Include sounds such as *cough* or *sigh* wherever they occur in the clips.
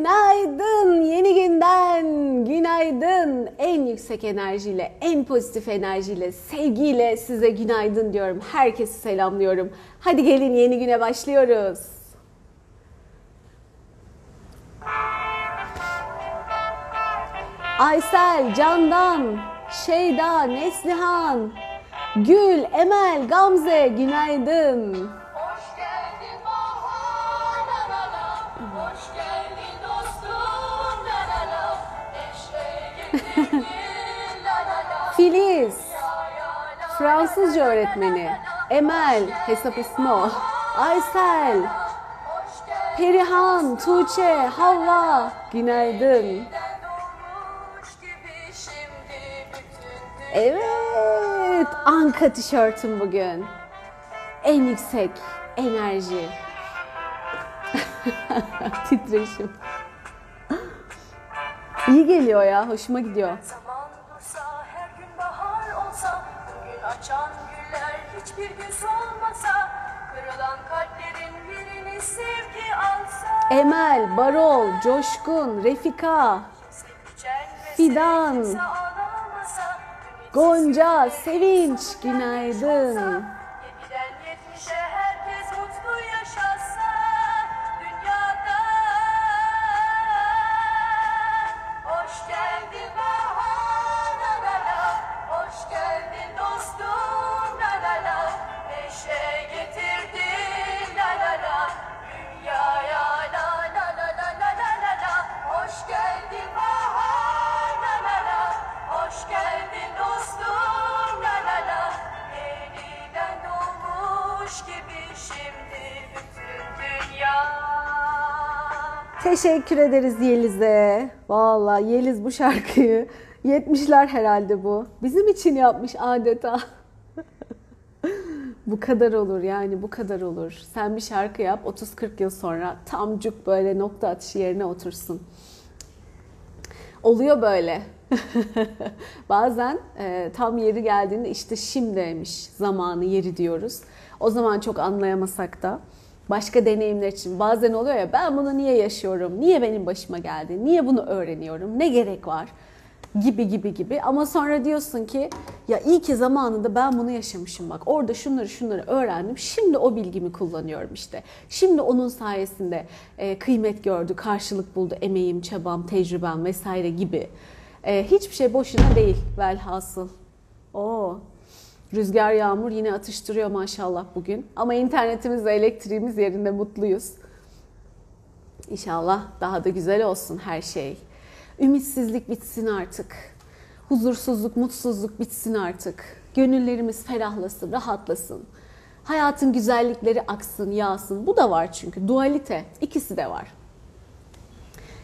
Günaydın yeni günden, günaydın. En yüksek enerjiyle, en pozitif enerjiyle, sevgiyle size günaydın diyorum. Herkesi selamlıyorum. Hadi gelin yeni güne başlıyoruz. Aysel, Candan, Şeyda, Neslihan, Gül, Emel, Gamze günaydın. Filiz. Fransızca öğretmeni. Emel, hesap ismi o. Aysel, Perihan, Tuğçe, Havva günaydın. Evet, Anka tişörtüm bugün. En yüksek enerji. *laughs* Titreşim. İyi geliyor ya, hoşuma gidiyor. Güller hiçbir gün solmasa Kırılan kalplerin birini sevgi alsa Emel, Barol, Coşkun, Refika, Fidan, Gonca, Sevinç, günaydın. Teşekkür ederiz Yeliz'e. Vallahi Yeliz bu şarkıyı 70'ler herhalde bu. Bizim için yapmış adeta. bu kadar olur yani bu kadar olur. Sen bir şarkı yap 30-40 yıl sonra tamcuk böyle nokta atışı yerine otursun. Oluyor böyle. *laughs* Bazen e, tam yeri geldiğinde işte şimdiymiş zamanı yeri diyoruz. O zaman çok anlayamasak da başka deneyimler için bazen oluyor ya ben bunu niye yaşıyorum? Niye benim başıma geldi? Niye bunu öğreniyorum? Ne gerek var? gibi gibi gibi ama sonra diyorsun ki ya iyi ki zamanında ben bunu yaşamışım bak orada şunları şunları öğrendim şimdi o bilgimi kullanıyorum işte şimdi onun sayesinde e, kıymet gördü karşılık buldu emeğim çabam tecrübem vesaire gibi E, hiçbir şey boşuna değil velhasıl o rüzgar yağmur yine atıştırıyor maşallah bugün ama internetimiz ve elektriğimiz yerinde mutluyuz İnşallah daha da güzel olsun her şey. Ümitsizlik bitsin artık. Huzursuzluk, mutsuzluk bitsin artık. Gönüllerimiz ferahlasın, rahatlasın. Hayatın güzellikleri aksın, yağsın. Bu da var çünkü. Dualite. ikisi de var.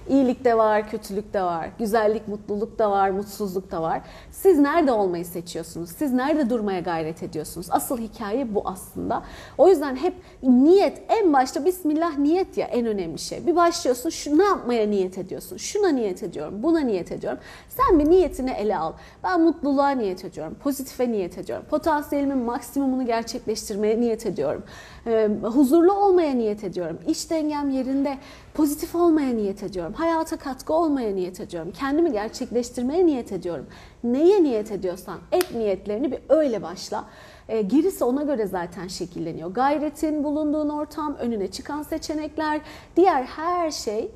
İyilik de var, kötülük de var. Güzellik, mutluluk da var, mutsuzluk da var. Siz nerede olmayı seçiyorsunuz? Siz nerede durmaya gayret ediyorsunuz? Asıl hikaye bu aslında. O yüzden hep niyet en başta Bismillah niyet ya en önemli şey. Bir başlıyorsun şu ne yapmaya niyet ediyorsun? Şuna niyet ediyorum, buna niyet ediyorum. Sen bir niyetini ele al. Ben mutluluğa niyet ediyorum, pozitife niyet ediyorum. Potansiyelimin maksimumunu gerçekleştirmeye niyet ediyorum. Ee, huzurlu olmaya niyet ediyorum. İş dengem yerinde pozitif olmaya niyet ediyorum. Hayata katkı olmaya niyet ediyorum. Kendimi gerçekleştirmeye niyet ediyorum. Neye niyet ediyorsan et niyetlerini bir öyle başla. E, gerisi ona göre zaten şekilleniyor. Gayretin, bulunduğun ortam, önüne çıkan seçenekler, diğer her şey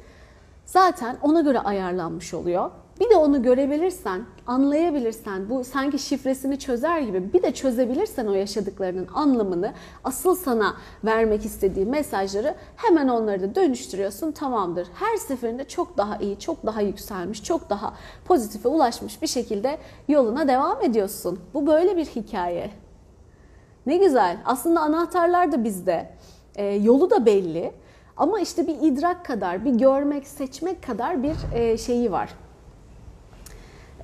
zaten ona göre ayarlanmış oluyor. Bir de onu görebilirsen, anlayabilirsen, bu sanki şifresini çözer gibi bir de çözebilirsen o yaşadıklarının anlamını, asıl sana vermek istediği mesajları hemen onları da dönüştürüyorsun tamamdır. Her seferinde çok daha iyi, çok daha yükselmiş, çok daha pozitife ulaşmış bir şekilde yoluna devam ediyorsun. Bu böyle bir hikaye. Ne güzel. Aslında anahtarlar da bizde. E, yolu da belli. Ama işte bir idrak kadar, bir görmek, seçmek kadar bir e, şeyi var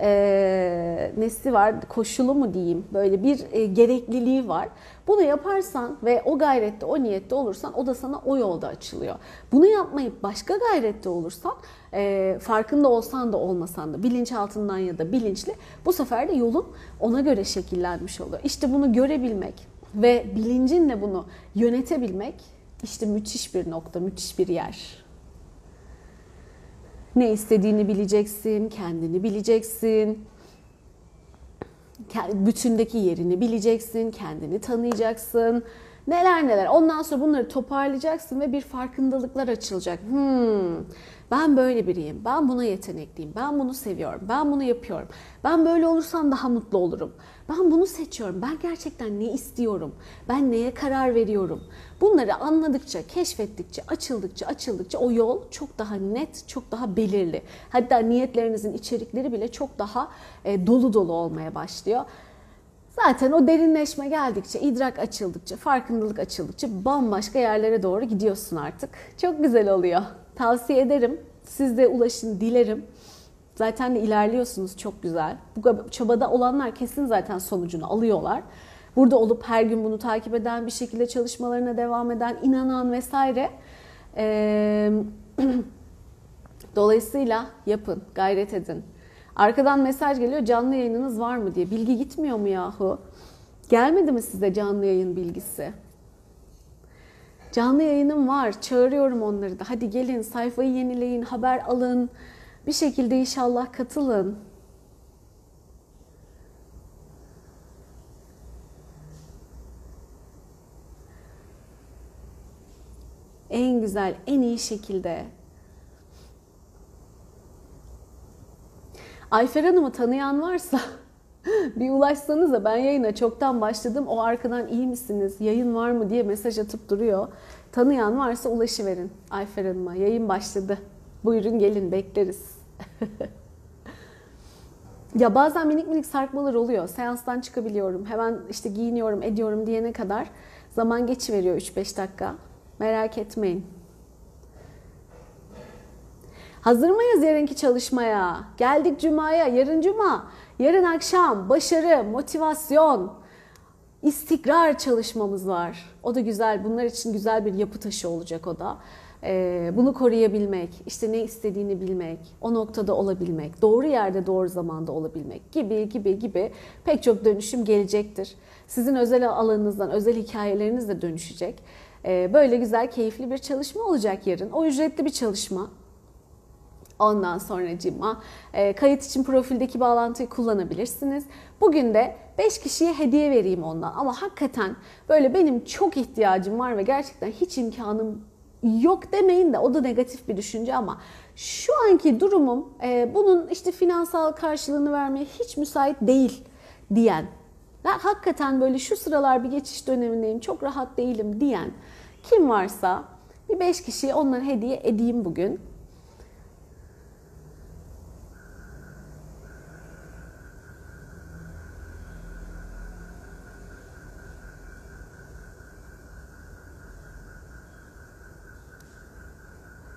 e, nesi var, koşulu mu diyeyim, böyle bir e, gerekliliği var. Bunu yaparsan ve o gayrette, o niyette olursan o da sana o yolda açılıyor. Bunu yapmayıp başka gayrette olursan, e, farkında olsan da olmasan da, bilinçaltından ya da bilinçli, bu sefer de yolun ona göre şekillenmiş oluyor. İşte bunu görebilmek ve bilincinle bunu yönetebilmek işte müthiş bir nokta, müthiş bir yer. Ne istediğini bileceksin, kendini bileceksin. Bütündeki yerini bileceksin, kendini tanıyacaksın. Neler neler. Ondan sonra bunları toparlayacaksın ve bir farkındalıklar açılacak. Hmm, ben böyle biriyim. Ben buna yetenekliyim. Ben bunu seviyorum. Ben bunu yapıyorum. Ben böyle olursam daha mutlu olurum. Ben bunu seçiyorum. Ben gerçekten ne istiyorum? Ben neye karar veriyorum? Bunları anladıkça, keşfettikçe, açıldıkça, açıldıkça o yol çok daha net, çok daha belirli. Hatta niyetlerinizin içerikleri bile çok daha e, dolu dolu olmaya başlıyor. Zaten o derinleşme geldikçe, idrak açıldıkça, farkındalık açıldıkça bambaşka yerlere doğru gidiyorsun artık. Çok güzel oluyor. Tavsiye ederim. Siz de ulaşın dilerim. Zaten de ilerliyorsunuz çok güzel. Bu çabada olanlar kesin zaten sonucunu alıyorlar. Burada olup her gün bunu takip eden, bir şekilde çalışmalarına devam eden, inanan vesaire. Ee, *clears throat* dolayısıyla yapın, gayret edin. Arkadan mesaj geliyor canlı yayınınız var mı diye. Bilgi gitmiyor mu yahu? Gelmedi mi size canlı yayın bilgisi? Canlı yayınım var. Çağırıyorum onları da. Hadi gelin sayfayı yenileyin, haber alın. Bir şekilde inşallah katılın. En güzel, en iyi şekilde Ayfer Hanım'ı tanıyan varsa *laughs* bir ulaşsanıza ben yayına çoktan başladım. O arkadan iyi misiniz, yayın var mı diye mesaj atıp duruyor. Tanıyan varsa ulaşıverin Ayfer Hanım'a. Yayın başladı. Buyurun gelin bekleriz. *laughs* ya bazen minik minik sarkmalar oluyor. Seanstan çıkabiliyorum. Hemen işte giyiniyorum, ediyorum diyene kadar zaman geçiveriyor 3-5 dakika. Merak etmeyin. Hazır mıyız yarınki çalışmaya? Geldik cumaya, yarın cuma. Yarın akşam başarı, motivasyon, istikrar çalışmamız var. O da güzel. Bunlar için güzel bir yapı taşı olacak o da. Ee, bunu koruyabilmek, işte ne istediğini bilmek, o noktada olabilmek, doğru yerde doğru zamanda olabilmek gibi gibi gibi pek çok dönüşüm gelecektir. Sizin özel alanınızdan, özel hikayeleriniz de dönüşecek. Ee, böyle güzel, keyifli bir çalışma olacak yarın. O ücretli bir çalışma. Ondan sonra cima e, kayıt için profildeki bağlantıyı kullanabilirsiniz. Bugün de 5 kişiye hediye vereyim ondan. Ama hakikaten böyle benim çok ihtiyacım var ve gerçekten hiç imkanım yok demeyin de o da negatif bir düşünce ama şu anki durumum e, bunun işte finansal karşılığını vermeye hiç müsait değil diyen ben hakikaten böyle şu sıralar bir geçiş dönemindeyim çok rahat değilim diyen kim varsa bir 5 kişiye onları hediye edeyim bugün.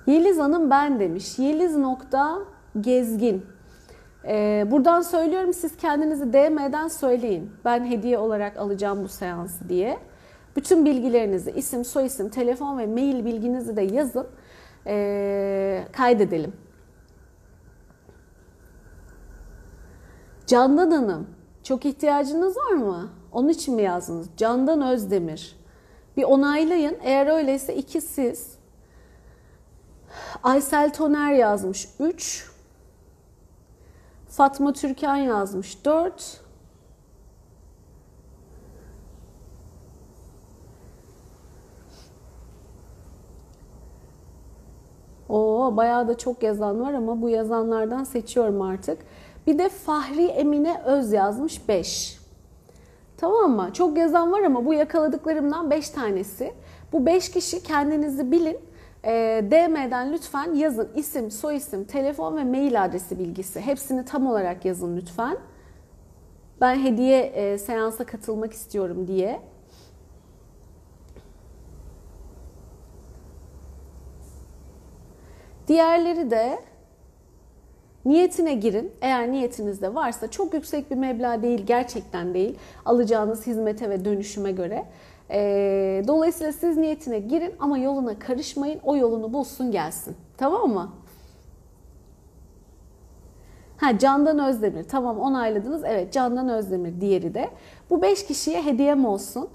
Yeliz Hanım ben demiş. Yeliz nokta gezgin. Ee, buradan söylüyorum siz kendinizi DM'den söyleyin. Ben hediye olarak alacağım bu seansı diye. Bütün bilgilerinizi, isim, soyisim, telefon ve mail bilginizi de yazın. Ee, kaydedelim. Candan Hanım, çok ihtiyacınız var mı? Onun için mi yazdınız? Candan Özdemir. Bir onaylayın. Eğer öyleyse iki siz, Aysel Toner yazmış 3. Fatma Türkan yazmış 4. Oo bayağı da çok yazan var ama bu yazanlardan seçiyorum artık. Bir de Fahri Emine Öz yazmış 5. Tamam mı? Çok yazan var ama bu yakaladıklarımdan 5 tanesi. Bu 5 kişi kendinizi bilin. E, DM'den lütfen yazın isim, soyisim, telefon ve mail adresi bilgisi. Hepsini tam olarak yazın lütfen. Ben hediye e, seansa katılmak istiyorum diye. Diğerleri de niyetine girin. Eğer niyetinizde varsa çok yüksek bir meblağ değil, gerçekten değil. Alacağınız hizmete ve dönüşüme göre. E, dolayısıyla siz niyetine girin ama yoluna karışmayın. O yolunu bulsun gelsin. Tamam mı? Ha Candan Özdemir. Tamam onayladınız. Evet Candan Özdemir diğeri de. Bu beş kişiye hediyem olsun.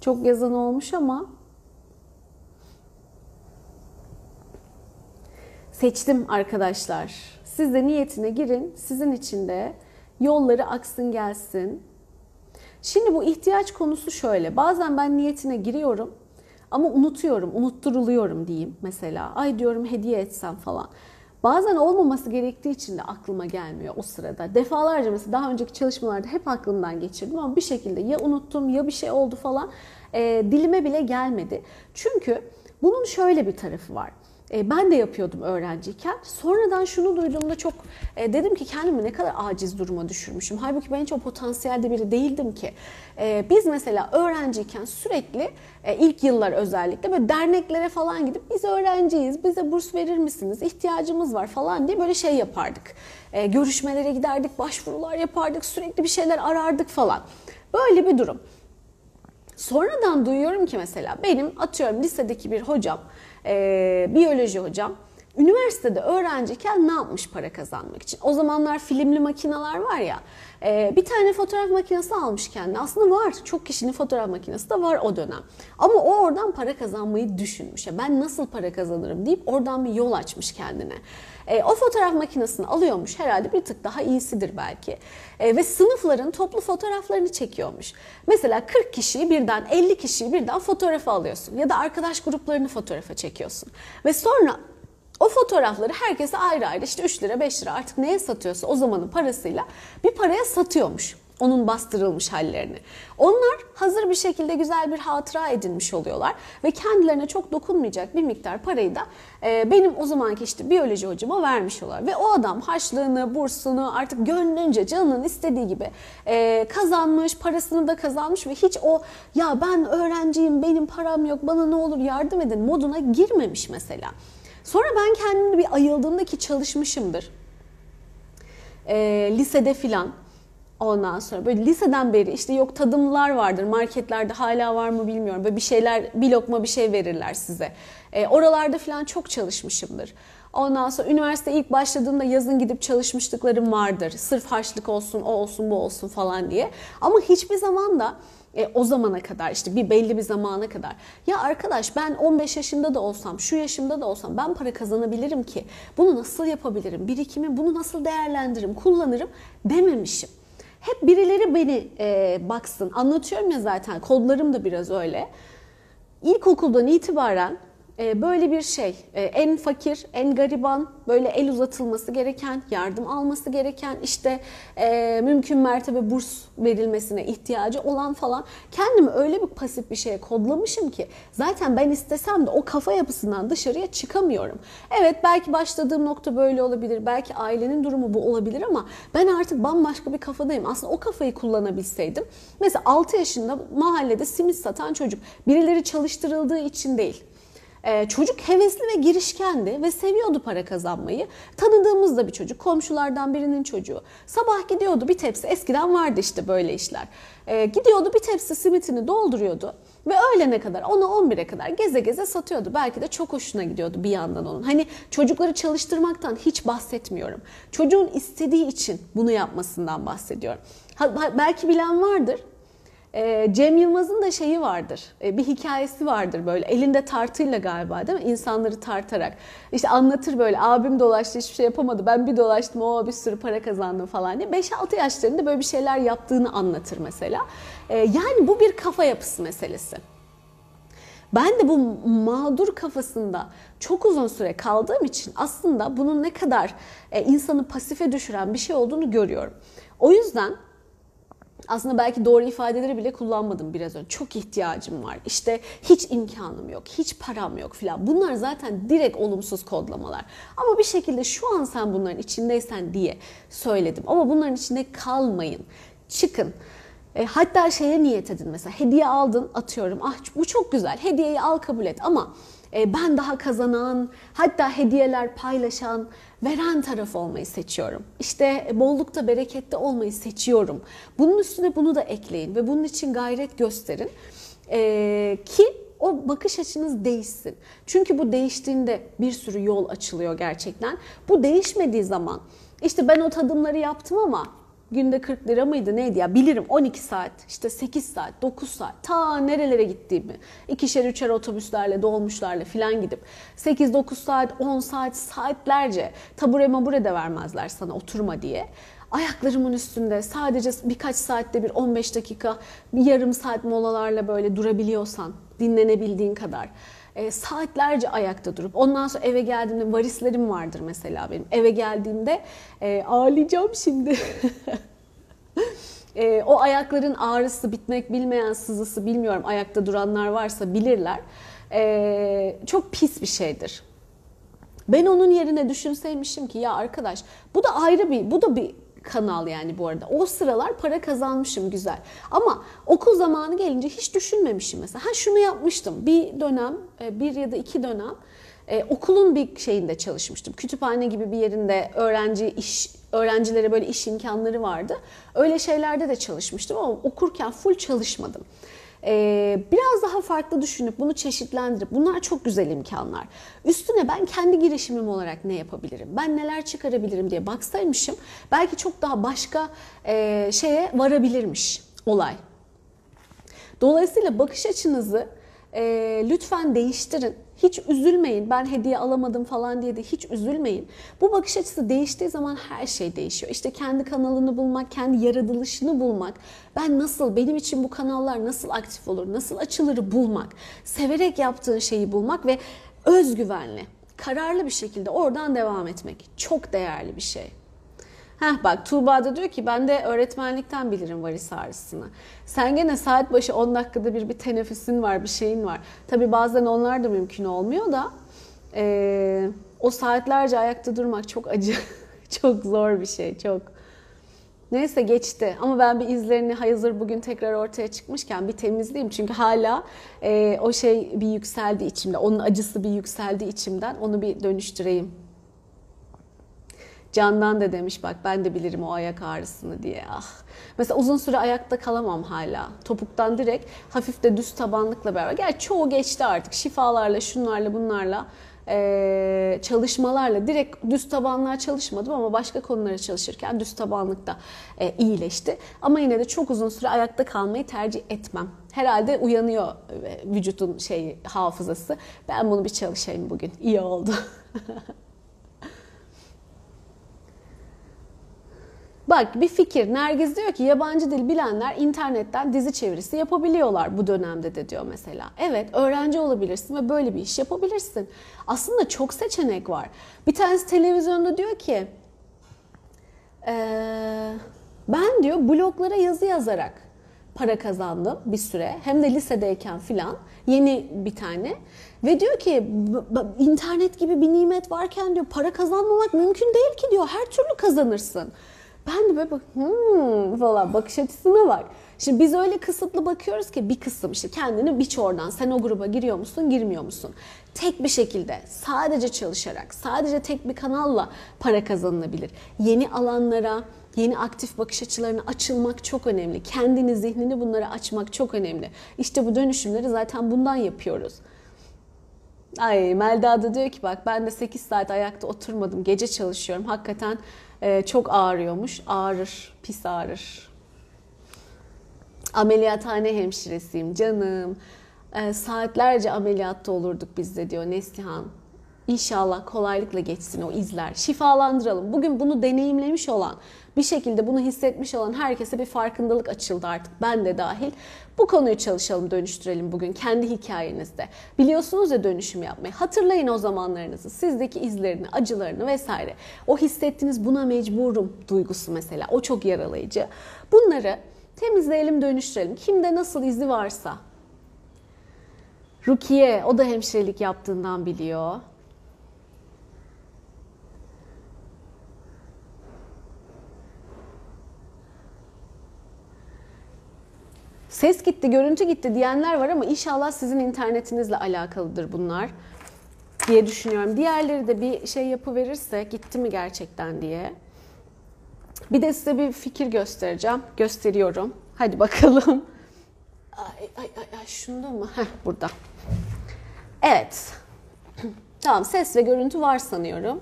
Çok yazan olmuş ama Seçtim arkadaşlar. Siz de niyetine girin. Sizin için de yolları aksın gelsin. Şimdi bu ihtiyaç konusu şöyle. Bazen ben niyetine giriyorum ama unutuyorum, unutturuluyorum diyeyim mesela. Ay diyorum hediye etsem falan. Bazen olmaması gerektiği için de aklıma gelmiyor o sırada. Defalarca mesela daha önceki çalışmalarda hep aklımdan geçirdim ama bir şekilde ya unuttum ya bir şey oldu falan e, dilime bile gelmedi. Çünkü bunun şöyle bir tarafı var. E, ben de yapıyordum öğrenciyken. Sonradan şunu duyduğumda çok e, dedim ki kendimi ne kadar aciz duruma düşürmüşüm. Halbuki ben hiç o potansiyelde biri değildim ki. E, biz mesela öğrenciyken sürekli ilk yıllar özellikle böyle derneklere falan gidip biz öğrenciyiz, bize burs verir misiniz, ihtiyacımız var falan diye böyle şey yapardık. Görüşmelere giderdik, başvurular yapardık, sürekli bir şeyler arardık falan. Böyle bir durum. Sonradan duyuyorum ki mesela benim atıyorum lisedeki bir hocam e, biyoloji hocam üniversitede öğrenciyken ne yapmış para kazanmak için? O zamanlar filmli makineler var ya e, bir tane fotoğraf makinesi almış kendine. Aslında var çok kişinin fotoğraf makinesi de var o dönem. Ama o oradan para kazanmayı düşünmüş. Ya ben nasıl para kazanırım deyip oradan bir yol açmış kendine. E, o fotoğraf makinesini alıyormuş herhalde bir tık daha iyisidir belki. E, ve sınıfların toplu fotoğraflarını çekiyormuş. Mesela 40 kişiyi birden 50 kişiyi birden fotoğrafa alıyorsun ya da arkadaş gruplarını fotoğrafa çekiyorsun. Ve sonra o fotoğrafları herkese ayrı ayrı işte 3 lira 5 lira artık neye satıyorsa o zamanın parasıyla bir paraya satıyormuş onun bastırılmış hallerini. Onlar hazır bir şekilde güzel bir hatıra edinmiş oluyorlar ve kendilerine çok dokunmayacak bir miktar parayı da e, benim o zamanki işte biyoloji hocama vermiş oluyorlar. Ve o adam harçlığını, bursunu artık gönlünce canının istediği gibi e, kazanmış, parasını da kazanmış ve hiç o ya ben öğrenciyim, benim param yok, bana ne olur yardım edin moduna girmemiş mesela. Sonra ben kendimde bir ayıldığımda ki çalışmışımdır. E, lisede filan Ondan sonra böyle liseden beri işte yok tadımlar vardır marketlerde hala var mı bilmiyorum. Böyle bir şeyler bir lokma bir şey verirler size. E, oralarda falan çok çalışmışımdır. Ondan sonra üniversite ilk başladığımda yazın gidip çalışmışlıklarım vardır. Sırf harçlık olsun, o olsun, bu olsun falan diye. Ama hiçbir zaman da e, o zamana kadar işte bir belli bir zamana kadar ya arkadaş ben 15 yaşında da olsam şu yaşımda da olsam ben para kazanabilirim ki bunu nasıl yapabilirim birikimi bunu nasıl değerlendiririm kullanırım dememişim. Hep birileri beni e, baksın. Anlatıyorum ya zaten kodlarım da biraz öyle. İlkokuldan itibaren böyle bir şey e, en fakir, en gariban, böyle el uzatılması gereken, yardım alması gereken, işte e, mümkün mertebe burs verilmesine ihtiyacı olan falan kendimi öyle bir pasif bir şeye kodlamışım ki zaten ben istesem de o kafa yapısından dışarıya çıkamıyorum. Evet belki başladığım nokta böyle olabilir, belki ailenin durumu bu olabilir ama ben artık bambaşka bir kafadayım. Aslında o kafayı kullanabilseydim. Mesela 6 yaşında mahallede simit satan çocuk birileri çalıştırıldığı için değil ee, çocuk hevesli ve girişkendi ve seviyordu para kazanmayı. Tanıdığımız da bir çocuk, komşulardan birinin çocuğu. Sabah gidiyordu bir tepsi, eskiden vardı işte böyle işler. Ee, gidiyordu bir tepsi simitini dolduruyordu ve öğlene kadar 10'a 11'e kadar geze geze satıyordu. Belki de çok hoşuna gidiyordu bir yandan onun. Hani çocukları çalıştırmaktan hiç bahsetmiyorum. Çocuğun istediği için bunu yapmasından bahsediyorum. Belki bilen vardır. Ee, Cem Yılmaz'ın da şeyi vardır, ee, bir hikayesi vardır böyle elinde tartıyla galiba değil mi? İnsanları tartarak. İşte anlatır böyle abim dolaştı hiçbir şey yapamadı ben bir dolaştım o bir sürü para kazandım falan diye. 5-6 yaşlarında böyle bir şeyler yaptığını anlatır mesela. Ee, yani bu bir kafa yapısı meselesi. Ben de bu mağdur kafasında çok uzun süre kaldığım için aslında bunun ne kadar e, insanı pasife düşüren bir şey olduğunu görüyorum. O yüzden aslında belki doğru ifadeleri bile kullanmadım biraz önce. Çok ihtiyacım var. İşte hiç imkanım yok, hiç param yok filan. Bunlar zaten direkt olumsuz kodlamalar. Ama bir şekilde şu an sen bunların içindeysen diye söyledim. Ama bunların içinde kalmayın. Çıkın. E, hatta şeye niyet edin mesela hediye aldın atıyorum ah bu çok güzel hediyeyi al kabul et ama ben daha kazanan, hatta hediyeler paylaşan, veren taraf olmayı seçiyorum. İşte bollukta, berekette olmayı seçiyorum. Bunun üstüne bunu da ekleyin ve bunun için gayret gösterin. E, ki o bakış açınız değişsin. Çünkü bu değiştiğinde bir sürü yol açılıyor gerçekten. Bu değişmediği zaman işte ben o tadımları yaptım ama Günde 40 lira mıydı neydi ya? Bilirim 12 saat işte 8 saat 9 saat ta nerelere gittiğimi. İkişer üçer otobüslerle dolmuşlarla filan gidip 8-9 saat 10 saat saatlerce tabure mabure de vermezler sana oturma diye. Ayaklarımın üstünde sadece birkaç saatte bir 15 dakika bir yarım saat molalarla böyle durabiliyorsan dinlenebildiğin kadar e, saatlerce ayakta durup ondan sonra eve geldiğimde varislerim vardır mesela benim. Eve geldiğimde e, ağlayacağım şimdi. *laughs* e, o ayakların ağrısı bitmek bilmeyen sızısı bilmiyorum ayakta duranlar varsa bilirler. E, çok pis bir şeydir. Ben onun yerine düşünseymişim ki ya arkadaş bu da ayrı bir bu da bir kanal yani bu arada. O sıralar para kazanmışım güzel. Ama okul zamanı gelince hiç düşünmemişim mesela. Ha şunu yapmıştım. Bir dönem, e, bir ya da iki dönem e, okulun bir şeyinde çalışmıştım. Kütüphane gibi bir yerinde öğrenci iş öğrencilere böyle iş imkanları vardı. Öyle şeylerde de çalışmıştım ama okurken full çalışmadım. Ee, biraz daha farklı düşünüp bunu çeşitlendirip bunlar çok güzel imkanlar. Üstüne ben kendi girişimim olarak ne yapabilirim? Ben neler çıkarabilirim diye baksaymışım belki çok daha başka e, şeye varabilirmiş olay. Dolayısıyla bakış açınızı e, lütfen değiştirin. Hiç üzülmeyin. Ben hediye alamadım falan diye de hiç üzülmeyin. Bu bakış açısı değiştiği zaman her şey değişiyor. İşte kendi kanalını bulmak, kendi yaratılışını bulmak. Ben nasıl, benim için bu kanallar nasıl aktif olur, nasıl açılır bulmak. Severek yaptığın şeyi bulmak ve özgüvenli, kararlı bir şekilde oradan devam etmek. Çok değerli bir şey. Heh bak Tuğba da diyor ki ben de öğretmenlikten bilirim varis ağrısını. Sen gene saat başı 10 dakikada bir bir teneffüsün var, bir şeyin var. Tabi bazen onlar da mümkün olmuyor da e, o saatlerce ayakta durmak çok acı, *laughs* çok zor bir şey, çok. Neyse geçti ama ben bir izlerini hazır bugün tekrar ortaya çıkmışken bir temizleyeyim. Çünkü hala e, o şey bir yükseldi içimde, onun acısı bir yükseldi içimden. Onu bir dönüştüreyim. Candan da demiş bak ben de bilirim o ayak ağrısını diye. Ah. Mesela uzun süre ayakta kalamam hala. Topuktan direkt hafif de düz tabanlıkla beraber. Gerçi çoğu geçti artık. Şifalarla, şunlarla, bunlarla çalışmalarla direkt düz tabanlığa çalışmadım ama başka konulara çalışırken düz tabanlıkta e, iyileşti. Ama yine de çok uzun süre ayakta kalmayı tercih etmem. Herhalde uyanıyor vücudun şey hafızası. Ben bunu bir çalışayım bugün. İyi oldu. *laughs* Bak bir fikir. Nergiz diyor ki yabancı dil bilenler internetten dizi çevirisi yapabiliyorlar bu dönemde de diyor mesela. Evet öğrenci olabilirsin ve böyle bir iş yapabilirsin. Aslında çok seçenek var. Bir tanesi televizyonda diyor ki ee, ben diyor bloglara yazı yazarak para kazandım bir süre. Hem de lisedeyken filan yeni bir tane. Ve diyor ki internet gibi bir nimet varken diyor para kazanmamak mümkün değil ki diyor. Her türlü kazanırsın. Ben de böyle bak hmm, falan bakış açısına bak. Şimdi biz öyle kısıtlı bakıyoruz ki bir kısım işte kendini biç oradan. Sen o gruba giriyor musun, girmiyor musun? Tek bir şekilde sadece çalışarak, sadece tek bir kanalla para kazanılabilir. Yeni alanlara, yeni aktif bakış açılarına açılmak çok önemli. Kendini, zihnini bunlara açmak çok önemli. İşte bu dönüşümleri zaten bundan yapıyoruz. Ay Melda da diyor ki bak ben de 8 saat ayakta oturmadım. Gece çalışıyorum. Hakikaten çok ağrıyormuş. Ağrır, pis ağrır. Ameliyathane hemşiresiyim canım. E, saatlerce ameliyatta olurduk biz de diyor Neslihan. İnşallah kolaylıkla geçsin o izler. Şifalandıralım. Bugün bunu deneyimlemiş olan, bir şekilde bunu hissetmiş olan herkese bir farkındalık açıldı artık. Ben de dahil. Bu konuyu çalışalım, dönüştürelim bugün kendi hikayenizde. Biliyorsunuz ya dönüşüm yapmayı. Hatırlayın o zamanlarınızı, sizdeki izlerini, acılarını vesaire. O hissettiğiniz buna mecburum duygusu mesela. O çok yaralayıcı. Bunları temizleyelim, dönüştürelim. Kimde nasıl izi varsa. Rukiye, o da hemşirelik yaptığından biliyor. Ses gitti, görüntü gitti diyenler var ama inşallah sizin internetinizle alakalıdır bunlar diye düşünüyorum. Diğerleri de bir şey yapıverirse gitti mi gerçekten diye. Bir de size bir fikir göstereceğim. Gösteriyorum. Hadi bakalım. Ay ay ay, ay şunda mı? Heh burada. Evet. *clears throat* tamam ses ve görüntü var sanıyorum.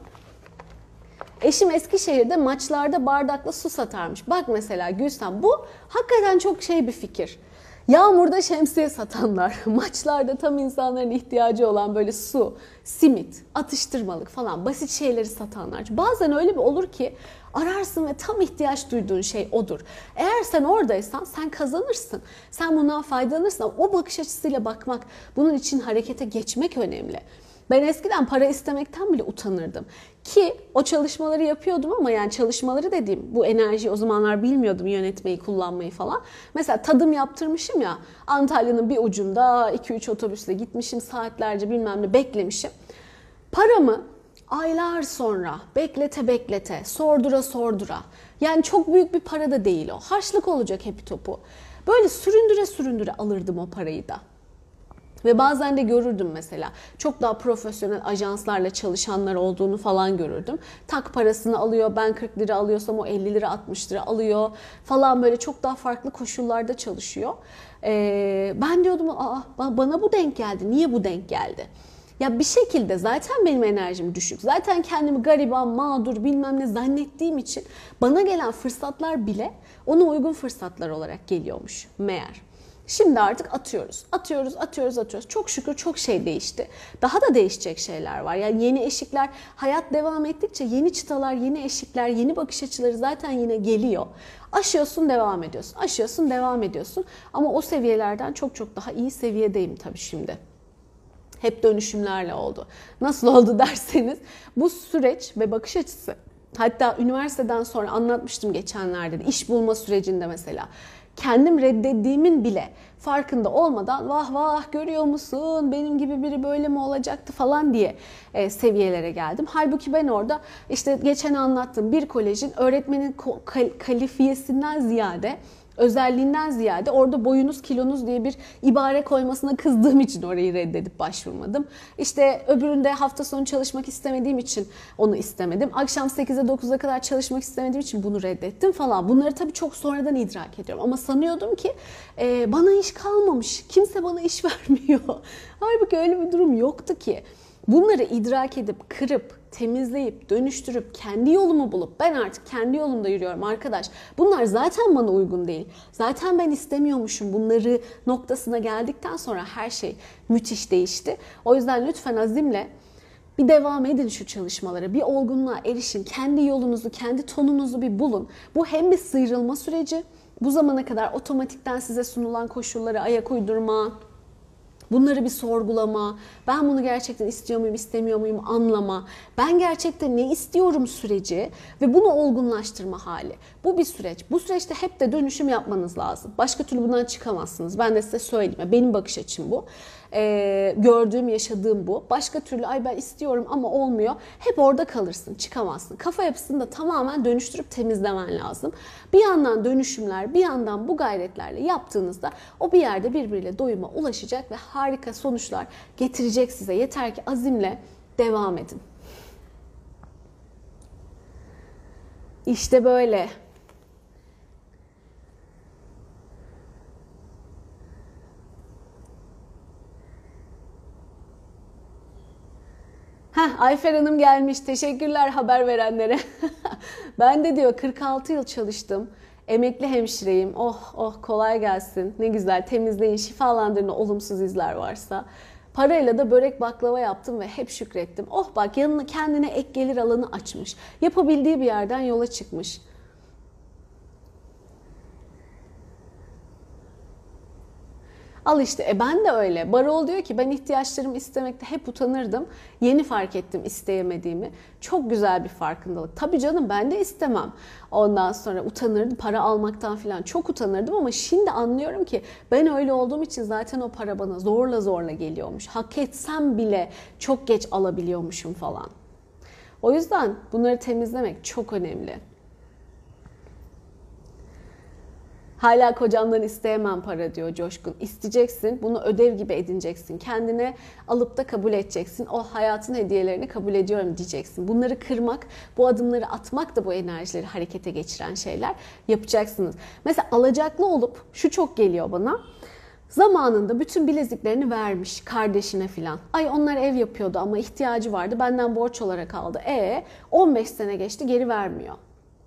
Eşim Eskişehir'de maçlarda bardakla su satarmış. Bak mesela Gülsen bu hakikaten çok şey bir fikir. Yağmurda şemsiye satanlar, *laughs* maçlarda tam insanların ihtiyacı olan böyle su, simit, atıştırmalık falan basit şeyleri satanlar. Bazen öyle bir olur ki ararsın ve tam ihtiyaç duyduğun şey odur. Eğer sen oradaysan sen kazanırsın. Sen bundan faydalanırsın. O bakış açısıyla bakmak, bunun için harekete geçmek önemli. Ben eskiden para istemekten bile utanırdım. Ki o çalışmaları yapıyordum ama yani çalışmaları dediğim bu enerjiyi o zamanlar bilmiyordum yönetmeyi, kullanmayı falan. Mesela tadım yaptırmışım ya Antalya'nın bir ucunda 2-3 otobüsle gitmişim saatlerce bilmem ne beklemişim. Paramı aylar sonra beklete beklete, sordura sordura. Yani çok büyük bir para da değil o. Harçlık olacak hepi topu. Böyle süründüre süründüre alırdım o parayı da. Ve bazen de görürdüm mesela çok daha profesyonel ajanslarla çalışanlar olduğunu falan görürdüm. Tak parasını alıyor ben 40 lira alıyorsam o 50 lira 60 lira alıyor falan böyle çok daha farklı koşullarda çalışıyor. Ee, ben diyordum Aa, bana bu denk geldi niye bu denk geldi? Ya bir şekilde zaten benim enerjim düşük. Zaten kendimi gariban, mağdur bilmem ne zannettiğim için bana gelen fırsatlar bile ona uygun fırsatlar olarak geliyormuş meğer. Şimdi artık atıyoruz. Atıyoruz, atıyoruz, atıyoruz. Çok şükür çok şey değişti. Daha da değişecek şeyler var. Yani yeni eşikler, hayat devam ettikçe yeni çıtalar, yeni eşikler, yeni bakış açıları zaten yine geliyor. Aşıyorsun, devam ediyorsun. Aşıyorsun, devam ediyorsun. Ama o seviyelerden çok çok daha iyi seviyedeyim tabii şimdi hep dönüşümlerle oldu. Nasıl oldu *laughs* derseniz bu süreç ve bakış açısı hatta üniversiteden sonra anlatmıştım geçenlerde de iş bulma sürecinde mesela kendim reddettiğimin bile farkında olmadan vah vah görüyor musun benim gibi biri böyle mi olacaktı falan diye e, seviyelere geldim. Halbuki ben orada işte geçen anlattığım bir kolejin öğretmenin kalifiyesinden ziyade özelliğinden ziyade orada boyunuz kilonuz diye bir ibare koymasına kızdığım için orayı reddedip başvurmadım. İşte öbüründe hafta sonu çalışmak istemediğim için onu istemedim. Akşam 8'e 9'a kadar çalışmak istemediğim için bunu reddettim falan. Bunları tabii çok sonradan idrak ediyorum. Ama sanıyordum ki e, bana iş kalmamış. Kimse bana iş *laughs* vermiyor. Halbuki öyle bir durum yoktu ki. Bunları idrak edip, kırıp, temizleyip, dönüştürüp, kendi yolumu bulup ben artık kendi yolumda yürüyorum arkadaş. Bunlar zaten bana uygun değil. Zaten ben istemiyormuşum bunları noktasına geldikten sonra her şey müthiş değişti. O yüzden lütfen azimle bir devam edin şu çalışmalara. Bir olgunluğa erişin. Kendi yolunuzu, kendi tonunuzu bir bulun. Bu hem bir sıyrılma süreci, bu zamana kadar otomatikten size sunulan koşullara ayak uydurma, Bunları bir sorgulama, ben bunu gerçekten istiyor muyum, istemiyor muyum anlama, ben gerçekten ne istiyorum süreci ve bunu olgunlaştırma hali. Bu bir süreç. Bu süreçte hep de dönüşüm yapmanız lazım. Başka türlü bundan çıkamazsınız. Ben de size söyleyeyim. Benim bakış açım bu e, gördüğüm, yaşadığım bu. Başka türlü ay ben istiyorum ama olmuyor. Hep orada kalırsın, çıkamazsın. Kafa yapısını da tamamen dönüştürüp temizlemen lazım. Bir yandan dönüşümler, bir yandan bu gayretlerle yaptığınızda o bir yerde birbiriyle doyuma ulaşacak ve harika sonuçlar getirecek size. Yeter ki azimle devam edin. İşte böyle. Heh, Ayfer Hanım gelmiş. Teşekkürler haber verenlere. *laughs* ben de diyor 46 yıl çalıştım. Emekli hemşireyim. Oh oh kolay gelsin. Ne güzel temizleyin, şifalandırın olumsuz izler varsa. Parayla da börek baklava yaptım ve hep şükrettim. Oh bak yanına kendine ek gelir alanı açmış. Yapabildiği bir yerden yola çıkmış. Al işte e ben de öyle. Barol diyor ki ben ihtiyaçlarımı istemekte hep utanırdım. Yeni fark ettim isteyemediğimi. Çok güzel bir farkındalık. Tabii canım ben de istemem. Ondan sonra utanırdım para almaktan falan çok utanırdım ama şimdi anlıyorum ki ben öyle olduğum için zaten o para bana zorla zorla geliyormuş. Hak etsem bile çok geç alabiliyormuşum falan. O yüzden bunları temizlemek çok önemli. Hala kocamdan isteyemem para diyor Coşkun. İsteyeceksin, bunu ödev gibi edineceksin. Kendine alıp da kabul edeceksin. O hayatın hediyelerini kabul ediyorum diyeceksin. Bunları kırmak, bu adımları atmak da bu enerjileri harekete geçiren şeyler yapacaksınız. Mesela alacaklı olup, şu çok geliyor bana. Zamanında bütün bileziklerini vermiş kardeşine filan. Ay onlar ev yapıyordu ama ihtiyacı vardı. Benden borç olarak aldı. E 15 sene geçti geri vermiyor.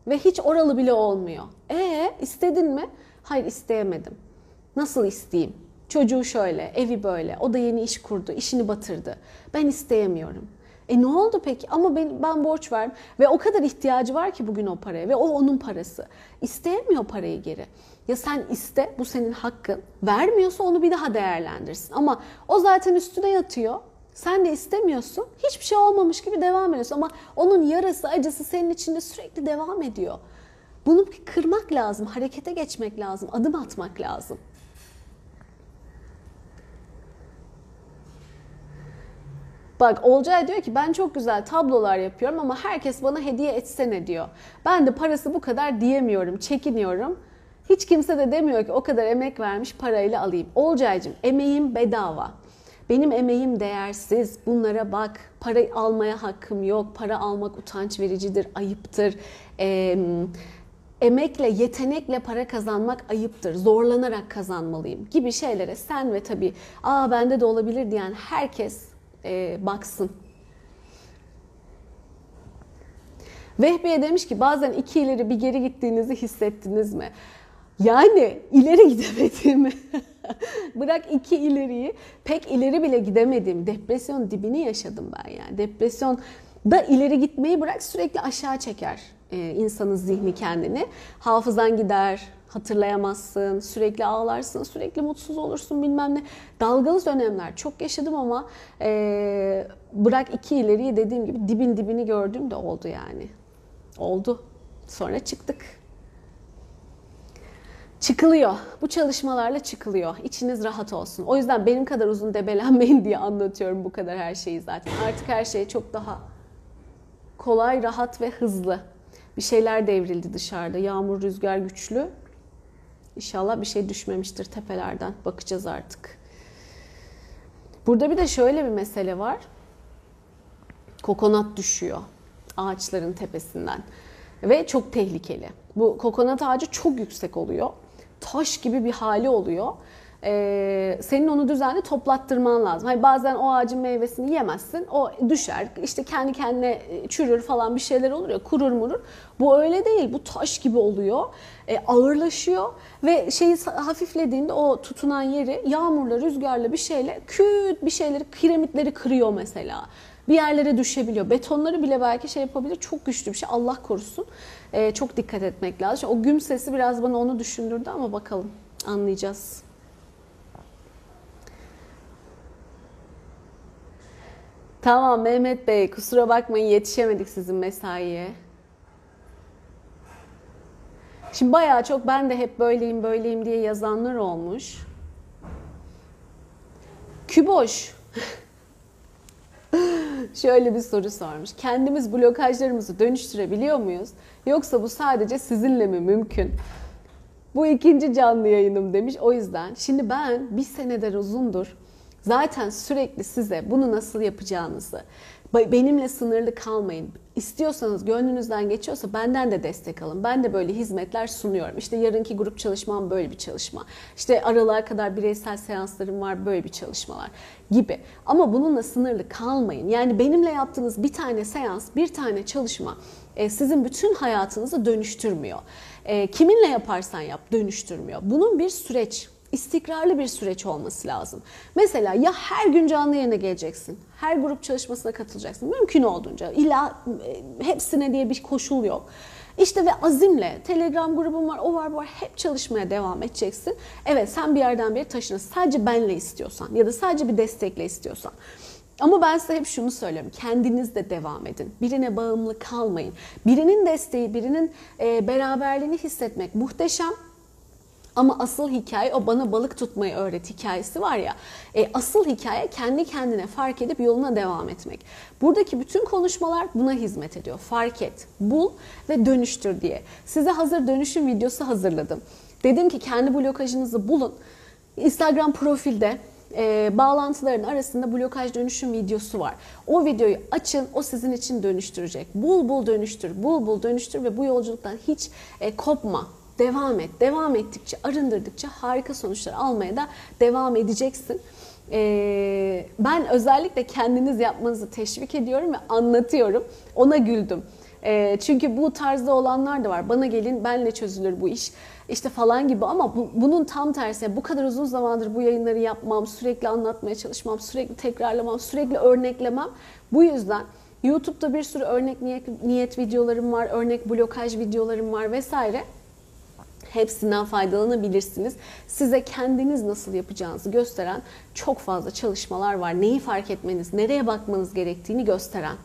Ve hiç oralı bile olmuyor. E istedin mi? Hayır isteyemedim. Nasıl isteyeyim? Çocuğu şöyle, evi böyle. O da yeni iş kurdu, işini batırdı. Ben isteyemiyorum. E ne oldu peki? Ama ben, ben borç verdim. Ve o kadar ihtiyacı var ki bugün o paraya. Ve o onun parası. İsteyemiyor parayı geri. Ya sen iste, bu senin hakkın. Vermiyorsa onu bir daha değerlendirsin. Ama o zaten üstüne yatıyor. Sen de istemiyorsun. Hiçbir şey olmamış gibi devam ediyorsun. Ama onun yarası, acısı senin içinde sürekli devam ediyor. Bunu kırmak lazım, harekete geçmek lazım, adım atmak lazım. Bak Olcay diyor ki ben çok güzel tablolar yapıyorum ama herkes bana hediye etsene diyor. Ben de parası bu kadar diyemiyorum, çekiniyorum. Hiç kimse de demiyor ki o kadar emek vermiş parayla alayım. Olcaycığım emeğim bedava. Benim emeğim değersiz. Bunlara bak. Para almaya hakkım yok. Para almak utanç vericidir, ayıptır. Ee, emekle, yetenekle para kazanmak ayıptır. Zorlanarak kazanmalıyım gibi şeylere sen ve tabii aa bende de olabilir diyen herkes e, baksın. Vehbiye demiş ki bazen iki ileri bir geri gittiğinizi hissettiniz mi? Yani ileri *laughs* gidemediğimi, bırak iki ileriyi, pek ileri bile gidemedim. Depresyon dibini yaşadım ben yani. Depresyon da ileri gitmeyi bırak sürekli aşağı çeker e, insanın zihni kendini. Hafızan gider, hatırlayamazsın, sürekli ağlarsın, sürekli mutsuz olursun bilmem ne. Dalgalı dönemler çok yaşadım ama e, bırak iki ileriyi dediğim gibi dibin dibini gördüğüm de oldu yani. Oldu. Sonra çıktık. Çıkılıyor. Bu çalışmalarla çıkılıyor. İçiniz rahat olsun. O yüzden benim kadar uzun debelenmeyin *laughs* diye anlatıyorum bu kadar her şeyi zaten. Artık her şey çok daha kolay, rahat ve hızlı. Bir şeyler devrildi dışarıda. Yağmur, rüzgar güçlü. İnşallah bir şey düşmemiştir tepelerden. Bakacağız artık. Burada bir de şöyle bir mesele var. Kokonat düşüyor ağaçların tepesinden ve çok tehlikeli. Bu kokonat ağacı çok yüksek oluyor. Taş gibi bir hali oluyor. Ee, senin onu düzenli toplattırman lazım. Hani bazen o ağacın meyvesini yemezsin. O düşer. işte kendi kendine çürür falan bir şeyler olur ya kurur murur. Bu öyle değil. Bu taş gibi oluyor. Ee, ağırlaşıyor ve şeyi hafiflediğinde o tutunan yeri yağmurla, rüzgarla bir şeyle küt bir şeyleri, kiremitleri kırıyor mesela bir yerlere düşebiliyor. Betonları bile belki şey yapabilir. Çok güçlü bir şey. Allah korusun. Ee, çok dikkat etmek lazım. O güm sesi biraz bana onu düşündürdü ama bakalım anlayacağız. Tamam Mehmet Bey kusura bakmayın yetişemedik sizin mesaiye. Şimdi bayağı çok ben de hep böyleyim böyleyim diye yazanlar olmuş. Küboş. *laughs* Şöyle bir soru sormuş. Kendimiz blokajlarımızı dönüştürebiliyor muyuz? Yoksa bu sadece sizinle mi mümkün? Bu ikinci canlı yayınım demiş. O yüzden şimdi ben bir seneden uzundur zaten sürekli size bunu nasıl yapacağınızı, benimle sınırlı kalmayın. İstiyorsanız gönlünüzden geçiyorsa benden de destek alın. Ben de böyle hizmetler sunuyorum. İşte yarınki grup çalışmam böyle bir çalışma. İşte aralığa kadar bireysel seanslarım var böyle bir çalışmalar gibi. Ama bununla sınırlı kalmayın. Yani benimle yaptığınız bir tane seans, bir tane çalışma e, sizin bütün hayatınızı dönüştürmüyor. E, kiminle yaparsan yap dönüştürmüyor. Bunun bir süreç istikrarlı bir süreç olması lazım. Mesela ya her gün canlı yayına geleceksin, her grup çalışmasına katılacaksın. Mümkün olduğunca. İlla e, hepsine diye bir koşul yok. İşte ve azimle Telegram grubum var, o var, bu var. Hep çalışmaya devam edeceksin. Evet sen bir yerden bir taşına sadece benle istiyorsan ya da sadece bir destekle istiyorsan. Ama ben size hep şunu söylüyorum. Kendiniz de devam edin. Birine bağımlı kalmayın. Birinin desteği, birinin e, beraberliğini hissetmek muhteşem. Ama asıl hikaye o bana balık tutmayı öğret hikayesi var ya. E, asıl hikaye kendi kendine fark edip yoluna devam etmek. Buradaki bütün konuşmalar buna hizmet ediyor. Fark et, bul ve dönüştür diye. Size hazır dönüşüm videosu hazırladım. Dedim ki kendi blokajınızı bulun. Instagram profilde e, bağlantıların arasında blokaj dönüşüm videosu var. O videoyu açın, o sizin için dönüştürecek. Bul bul dönüştür, bul bul dönüştür ve bu yolculuktan hiç e, kopma Devam et. Devam ettikçe, arındırdıkça harika sonuçlar almaya da devam edeceksin. Ee, ben özellikle kendiniz yapmanızı teşvik ediyorum ve anlatıyorum. Ona güldüm. Ee, çünkü bu tarzda olanlar da var. Bana gelin benle çözülür bu iş işte falan gibi ama bu, bunun tam tersi. Bu kadar uzun zamandır bu yayınları yapmam, sürekli anlatmaya çalışmam, sürekli tekrarlamam, sürekli örneklemem. Bu yüzden YouTube'da bir sürü örnek niyet, niyet videolarım var, örnek blokaj videolarım var vesaire. Hepsinden faydalanabilirsiniz. Size kendiniz nasıl yapacağınızı gösteren çok fazla çalışmalar var. Neyi fark etmeniz, nereye bakmanız gerektiğini gösteren.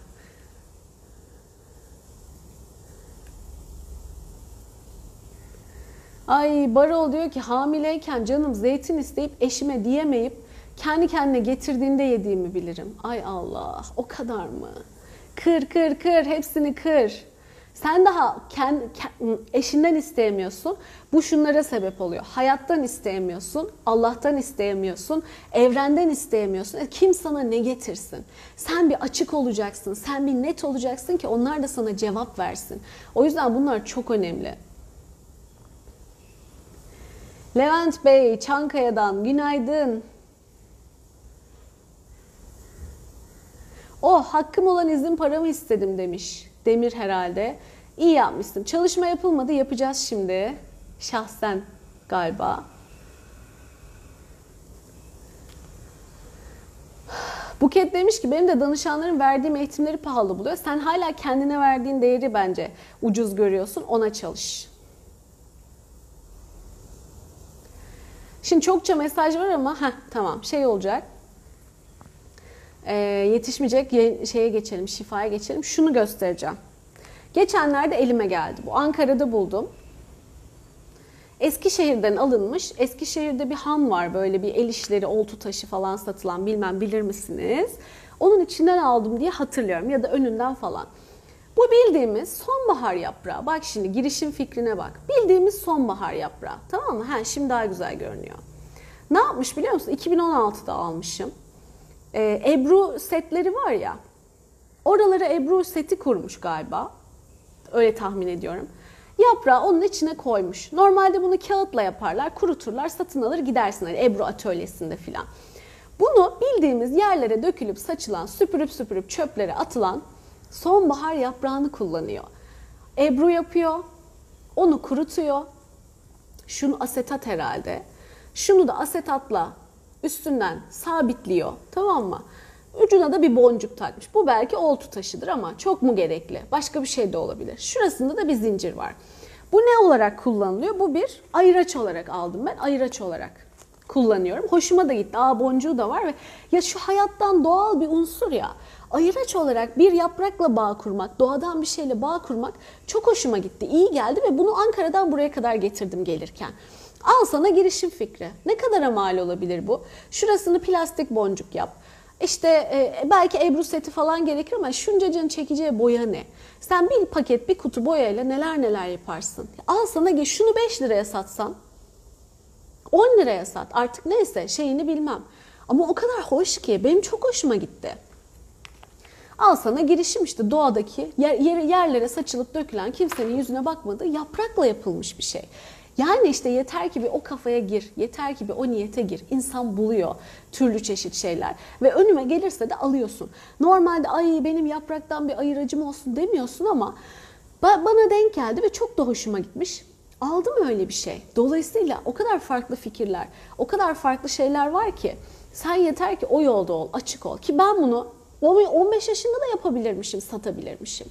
Ay Barol diyor ki hamileyken canım zeytin isteyip eşime diyemeyip kendi kendine getirdiğinde yediğimi bilirim. Ay Allah o kadar mı? Kır kır kır hepsini kır. Sen daha kendi, eşinden isteyemiyorsun. Bu şunlara sebep oluyor. Hayattan isteyemiyorsun, Allah'tan isteyemiyorsun, evrenden isteyemiyorsun. E, kim sana ne getirsin? Sen bir açık olacaksın, sen bir net olacaksın ki onlar da sana cevap versin. O yüzden bunlar çok önemli. Levent Bey Çankaya'dan günaydın. Oh hakkım olan izin paramı istedim demiş. Demir herhalde. İyi yapmışsın. Çalışma yapılmadı yapacağız şimdi. Şahsen galiba. Buket demiş ki benim de danışanların verdiğim eğitimleri pahalı buluyor. Sen hala kendine verdiğin değeri bence ucuz görüyorsun. Ona çalış. Şimdi çokça mesaj var ama heh, tamam şey olacak. Ee, yetişmeyecek şeye geçelim, şifaya geçelim. Şunu göstereceğim. Geçenlerde elime geldi. Bu Ankara'da buldum. Eskişehir'den alınmış. Eskişehir'de bir ham var böyle bir el işleri, oltu taşı falan satılan bilmem bilir misiniz? Onun içinden aldım diye hatırlıyorum ya da önünden falan. Bu bildiğimiz sonbahar yaprağı. Bak şimdi girişim fikrine bak. Bildiğimiz sonbahar yaprağı. Tamam mı? Ha, şimdi daha güzel görünüyor. Ne yapmış biliyor musun? 2016'da almışım. Ee, Ebru setleri var ya. Oralara Ebru seti kurmuş galiba. Öyle tahmin ediyorum. Yaprağı onun içine koymuş. Normalde bunu kağıtla yaparlar, kuruturlar, satın alır gidersin. Hani Ebru atölyesinde filan. Bunu bildiğimiz yerlere dökülüp saçılan, süpürüp süpürüp çöplere atılan sonbahar yaprağını kullanıyor. Ebru yapıyor, onu kurutuyor. Şunu asetat herhalde. Şunu da asetatla üstünden sabitliyor. Tamam mı? Ucuna da bir boncuk takmış. Bu belki oltu taşıdır ama çok mu gerekli? Başka bir şey de olabilir. Şurasında da bir zincir var. Bu ne olarak kullanılıyor? Bu bir ayraç olarak aldım ben. Ayraç olarak kullanıyorum. Hoşuma da gitti. Aa boncuğu da var ve ya şu hayattan doğal bir unsur ya. Ayıraç olarak bir yaprakla bağ kurmak, doğadan bir şeyle bağ kurmak çok hoşuma gitti. İyi geldi ve bunu Ankara'dan buraya kadar getirdim gelirken. Al sana girişim fikri. Ne kadara mal olabilir bu? Şurasını plastik boncuk yap. İşte e, belki Ebru seti falan gerekir ama şuncacığın çekeceği boya ne? Sen bir paket bir kutu boyayla neler neler yaparsın. Al sana şunu 5 liraya satsan 10 liraya sat artık neyse şeyini bilmem. Ama o kadar hoş ki benim çok hoşuma gitti. Al sana girişim işte doğadaki yer, yerlere saçılıp dökülen kimsenin yüzüne bakmadığı yaprakla yapılmış bir şey. Yani işte yeter ki bir o kafaya gir, yeter ki bir o niyete gir. İnsan buluyor türlü çeşit şeyler ve önüme gelirse de alıyorsun. Normalde ay benim yapraktan bir ayıracım olsun demiyorsun ama bana denk geldi ve çok da hoşuma gitmiş. Aldım öyle bir şey. Dolayısıyla o kadar farklı fikirler, o kadar farklı şeyler var ki sen yeter ki o yolda ol, açık ol. Ki ben bunu 15 yaşında da yapabilirmişim, satabilirmişim.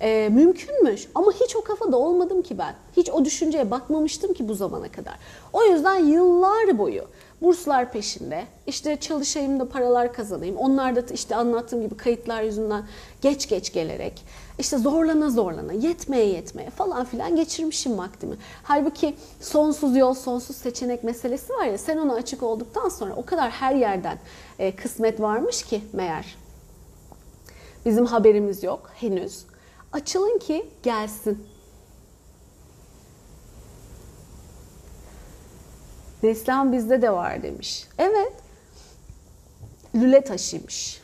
Ee, mümkünmüş ama hiç o kafada olmadım ki ben. Hiç o düşünceye bakmamıştım ki bu zamana kadar. O yüzden yıllar boyu burslar peşinde, işte çalışayım da paralar kazanayım. Onlar da işte anlattığım gibi kayıtlar yüzünden geç geç gelerek, işte zorlana zorlana, yetmeye yetmeye falan filan geçirmişim vaktimi. Halbuki sonsuz yol, sonsuz seçenek meselesi var ya, sen ona açık olduktan sonra o kadar her yerden e, kısmet varmış ki meğer. Bizim haberimiz yok henüz. Açılın ki gelsin. Neslihan bizde de var demiş. Evet. Lüle taşıymış.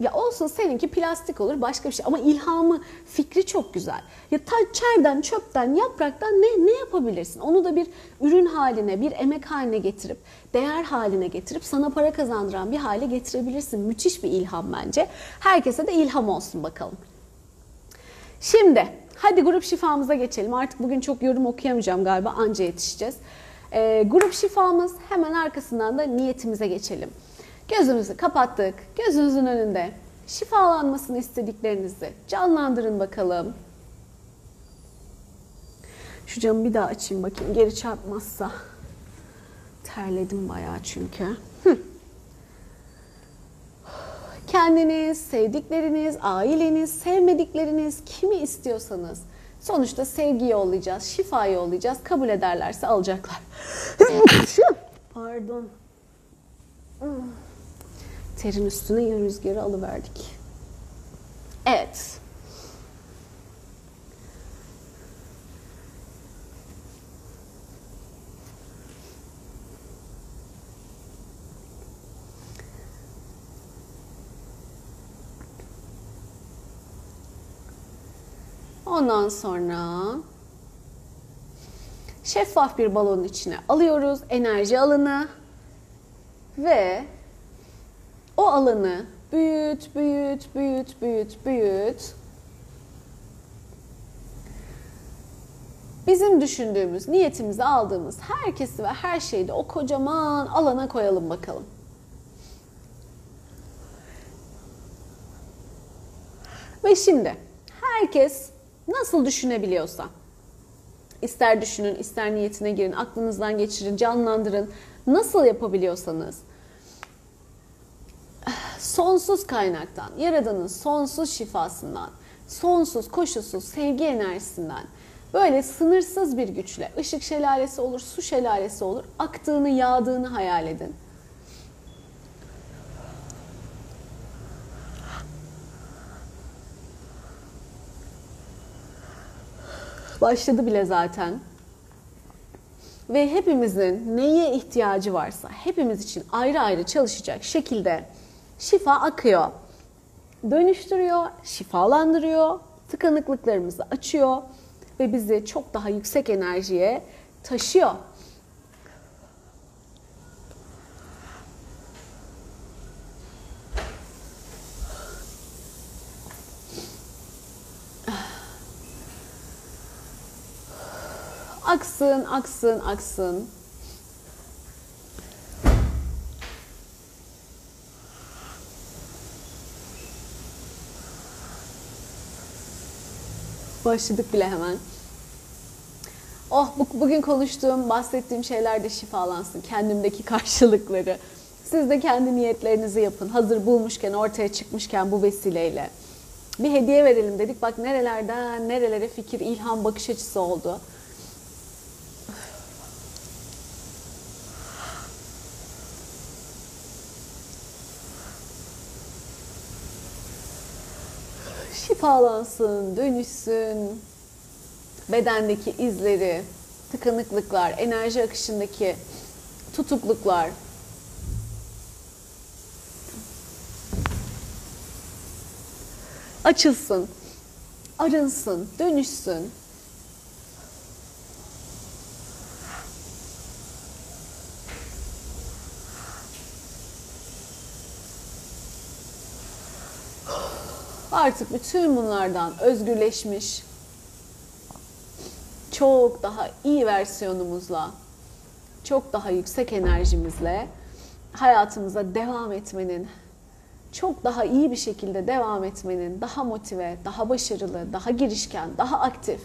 Ya olsun seninki plastik olur başka bir şey ama ilhamı, fikri çok güzel. Ya ta çerden, çöpten, yapraktan ne ne yapabilirsin? Onu da bir ürün haline, bir emek haline getirip, değer haline getirip sana para kazandıran bir hale getirebilirsin. Müthiş bir ilham bence. Herkese de ilham olsun bakalım. Şimdi hadi grup şifamıza geçelim. Artık bugün çok yorum okuyamayacağım galiba anca yetişeceğiz. Ee, grup şifamız hemen arkasından da niyetimize geçelim. Gözümüzü kapattık. Gözünüzün önünde şifalanmasını istediklerinizi canlandırın bakalım. Şu camı bir daha açayım bakayım geri çarpmazsa. Terledim bayağı çünkü. Hı. Kendiniz, sevdikleriniz, aileniz, sevmedikleriniz kimi istiyorsanız sonuçta sevgi yollayacağız, şifa yollayacağız. Kabul ederlerse alacaklar. *laughs* Pardon. Terin üstüne rüzgarı alıverdik. Evet. Ondan sonra şeffaf bir balonun içine alıyoruz enerji alanı ve o alanı büyüt, büyüt, büyüt, büyüt, büyüt. Bizim düşündüğümüz, niyetimizi aldığımız herkesi ve her şeyi de o kocaman alana koyalım bakalım. Ve şimdi herkes nasıl düşünebiliyorsa, ister düşünün, ister niyetine girin, aklınızdan geçirin, canlandırın, nasıl yapabiliyorsanız. Sonsuz kaynaktan, Yaradan'ın sonsuz şifasından, sonsuz, koşulsuz sevgi enerjisinden böyle sınırsız bir güçle ışık şelalesi olur, su şelalesi olur, aktığını, yağdığını hayal edin. Başladı bile zaten. Ve hepimizin neye ihtiyacı varsa hepimiz için ayrı ayrı çalışacak şekilde şifa akıyor. Dönüştürüyor, şifalandırıyor, tıkanıklıklarımızı açıyor ve bizi çok daha yüksek enerjiye taşıyor. Aksın, aksın, aksın. Başladık bile hemen. Oh bu, bugün konuştuğum, bahsettiğim şeyler de şifalansın. Kendimdeki *laughs* karşılıkları. Siz de kendi niyetlerinizi yapın. Hazır bulmuşken, ortaya çıkmışken bu vesileyle. Bir hediye verelim dedik. Bak nerelerden nerelere fikir, ilham, bakış açısı oldu. Şifalansın, dönüşsün. Bedendeki izleri, tıkanıklıklar, enerji akışındaki tutukluklar. Açılsın, arınsın, dönüşsün. Artık bütün bunlardan özgürleşmiş, çok daha iyi versiyonumuzla, çok daha yüksek enerjimizle hayatımıza devam etmenin, çok daha iyi bir şekilde devam etmenin, daha motive, daha başarılı, daha girişken, daha aktif,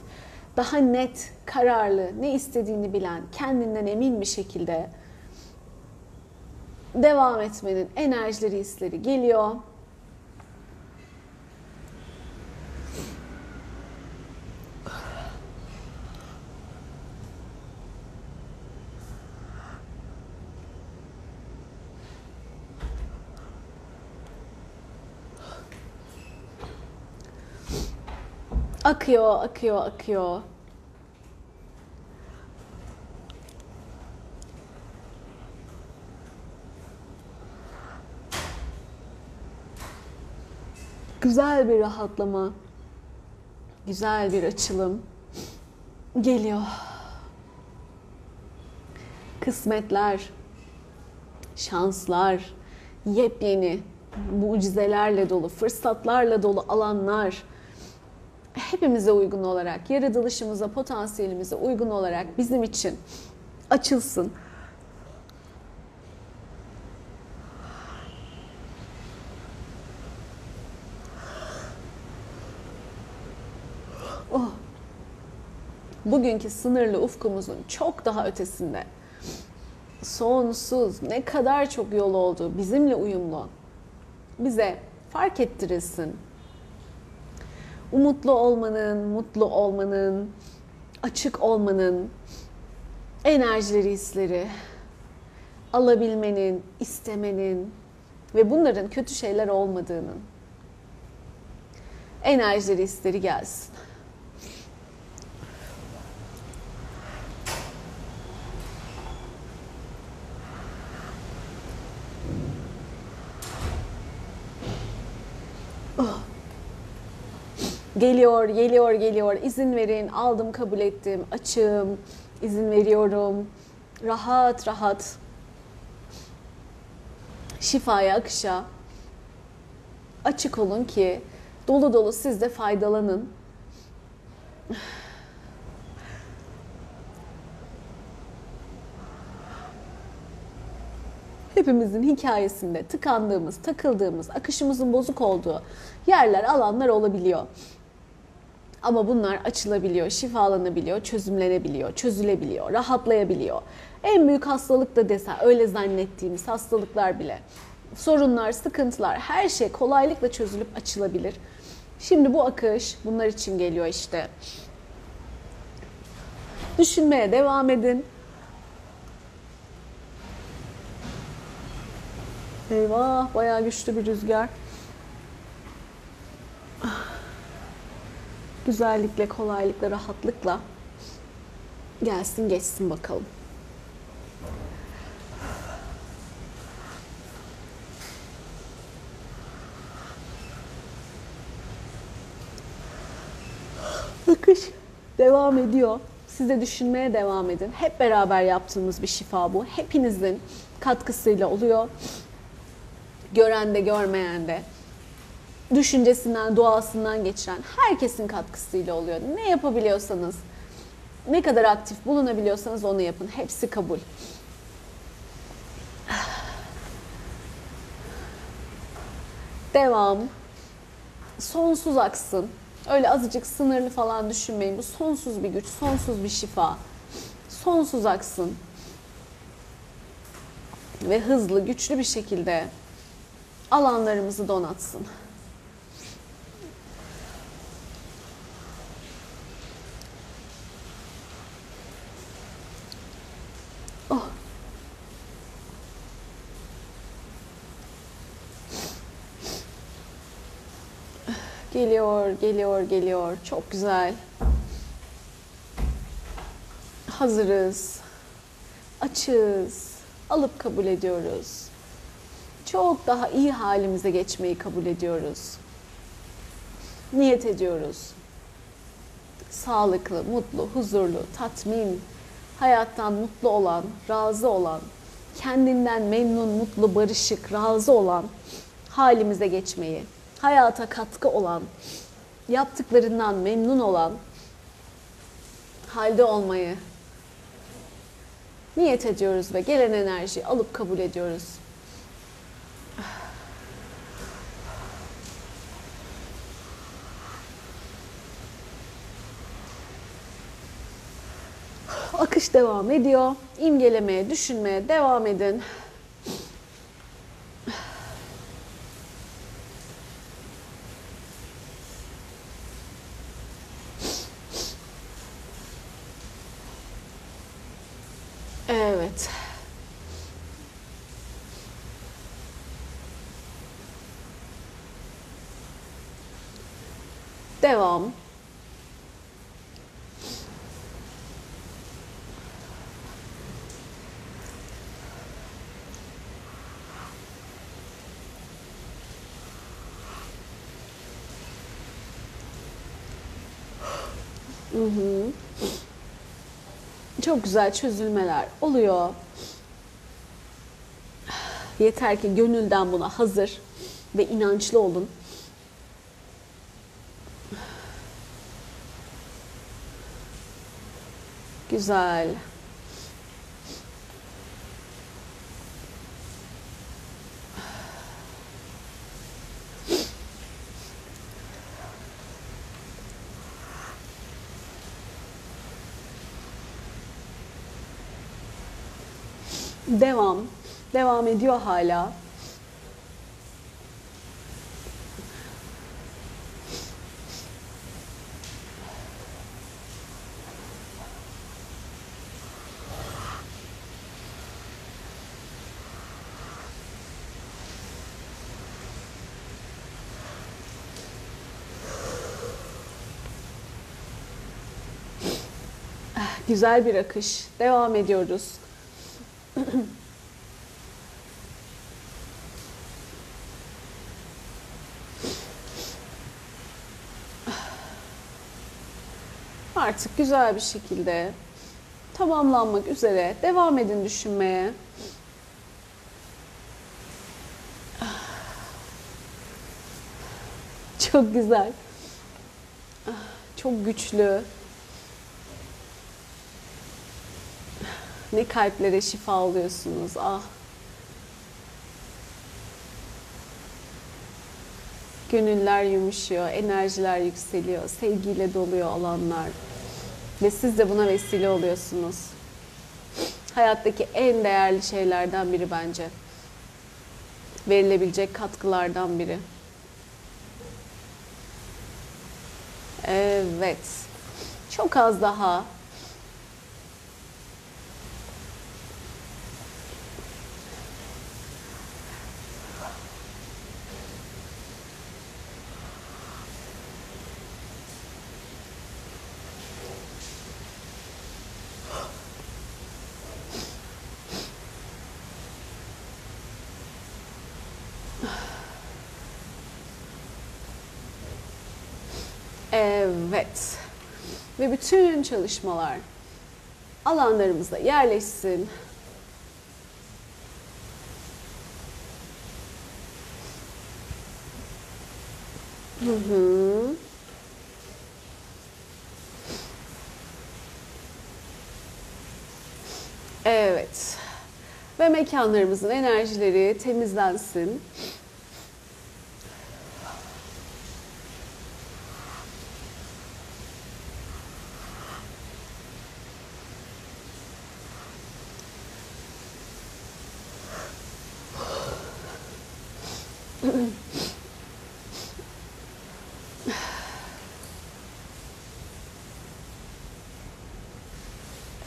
daha net, kararlı, ne istediğini bilen, kendinden emin bir şekilde devam etmenin enerjileri, hisleri geliyor. Akıyor, akıyor, akıyor. Güzel bir rahatlama. Güzel bir açılım geliyor. Kısmetler, şanslar, yepyeni mucizelerle dolu, fırsatlarla dolu alanlar hepimize uygun olarak, yaratılışımıza, potansiyelimize uygun olarak bizim için açılsın. Oh. Bugünkü sınırlı ufkumuzun çok daha ötesinde sonsuz ne kadar çok yol olduğu bizimle uyumlu bize fark ettirilsin. Umutlu olmanın, mutlu olmanın, açık olmanın, enerjileri, hisleri alabilmenin, istemenin ve bunların kötü şeyler olmadığının enerjileri, hisleri gelsin. Geliyor, geliyor, geliyor. İzin verin. Aldım, kabul ettim. Açığım. izin veriyorum. Rahat, rahat. Şifaya, akışa. Açık olun ki dolu dolu siz de faydalanın. Hepimizin hikayesinde tıkandığımız, takıldığımız, akışımızın bozuk olduğu yerler, alanlar olabiliyor. Ama bunlar açılabiliyor, şifalanabiliyor, çözümlenebiliyor, çözülebiliyor, rahatlayabiliyor. En büyük hastalık da desen öyle zannettiğimiz hastalıklar bile sorunlar, sıkıntılar her şey kolaylıkla çözülüp açılabilir. Şimdi bu akış bunlar için geliyor işte. Düşünmeye devam edin. Eyvah bayağı güçlü bir rüzgar. Güzellikle, kolaylıkla, rahatlıkla gelsin geçsin bakalım. Akış devam ediyor. Siz de düşünmeye devam edin. Hep beraber yaptığımız bir şifa bu. Hepinizin katkısıyla oluyor. Gören de görmeyen de düşüncesinden, duasından geçiren herkesin katkısıyla oluyor. Ne yapabiliyorsanız, ne kadar aktif bulunabiliyorsanız onu yapın. Hepsi kabul. Devam. Sonsuz aksın. Öyle azıcık sınırlı falan düşünmeyin. Bu sonsuz bir güç, sonsuz bir şifa. Sonsuz aksın. Ve hızlı, güçlü bir şekilde alanlarımızı donatsın. Geliyor, geliyor, geliyor. Çok güzel. Hazırız. Açığız. Alıp kabul ediyoruz. Çok daha iyi halimize geçmeyi kabul ediyoruz. Niyet ediyoruz. Sağlıklı, mutlu, huzurlu, tatmin, hayattan mutlu olan, razı olan, kendinden memnun, mutlu, barışık, razı olan halimize geçmeyi, hayata katkı olan, yaptıklarından memnun olan halde olmayı niyet ediyoruz ve gelen enerjiyi alıp kabul ediyoruz. Akış devam ediyor. İmgelemeye, düşünmeye devam edin. Devam. Hı hı. Çok güzel çözülmeler oluyor. Yeter ki gönülden buna hazır ve inançlı olun. Güzel. Devam. Devam ediyor hala. Güzel bir akış. Devam ediyoruz. Artık güzel bir şekilde tamamlanmak üzere devam edin düşünmeye. Çok güzel. Çok güçlü. Ne kalplere şifa alıyorsunuz. Ah. Gönüller yumuşuyor, enerjiler yükseliyor, sevgiyle doluyor alanlar. Ve siz de buna vesile oluyorsunuz. Hayattaki en değerli şeylerden biri bence. Verilebilecek katkılardan biri. Evet. Çok az daha. Evet. Bütün çalışmalar alanlarımızda yerleşsin. Hı hı. Evet. Ve mekanlarımızın enerjileri temizlensin.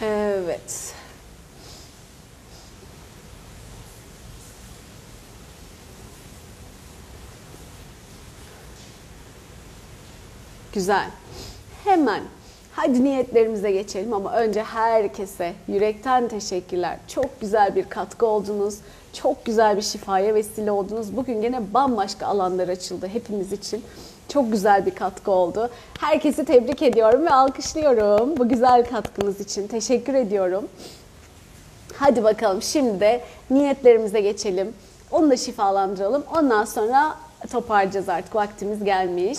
Evet. Güzel. Hemen hadi niyetlerimize geçelim ama önce herkese yürekten teşekkürler. Çok güzel bir katkı oldunuz. Çok güzel bir şifaya vesile oldunuz. Bugün gene bambaşka alanlar açıldı hepimiz için. Çok güzel bir katkı oldu. Herkesi tebrik ediyorum ve alkışlıyorum bu güzel katkınız için. Teşekkür ediyorum. Hadi bakalım şimdi de niyetlerimize geçelim. Onu da şifalandıralım. Ondan sonra toparlayacağız artık vaktimiz gelmiş.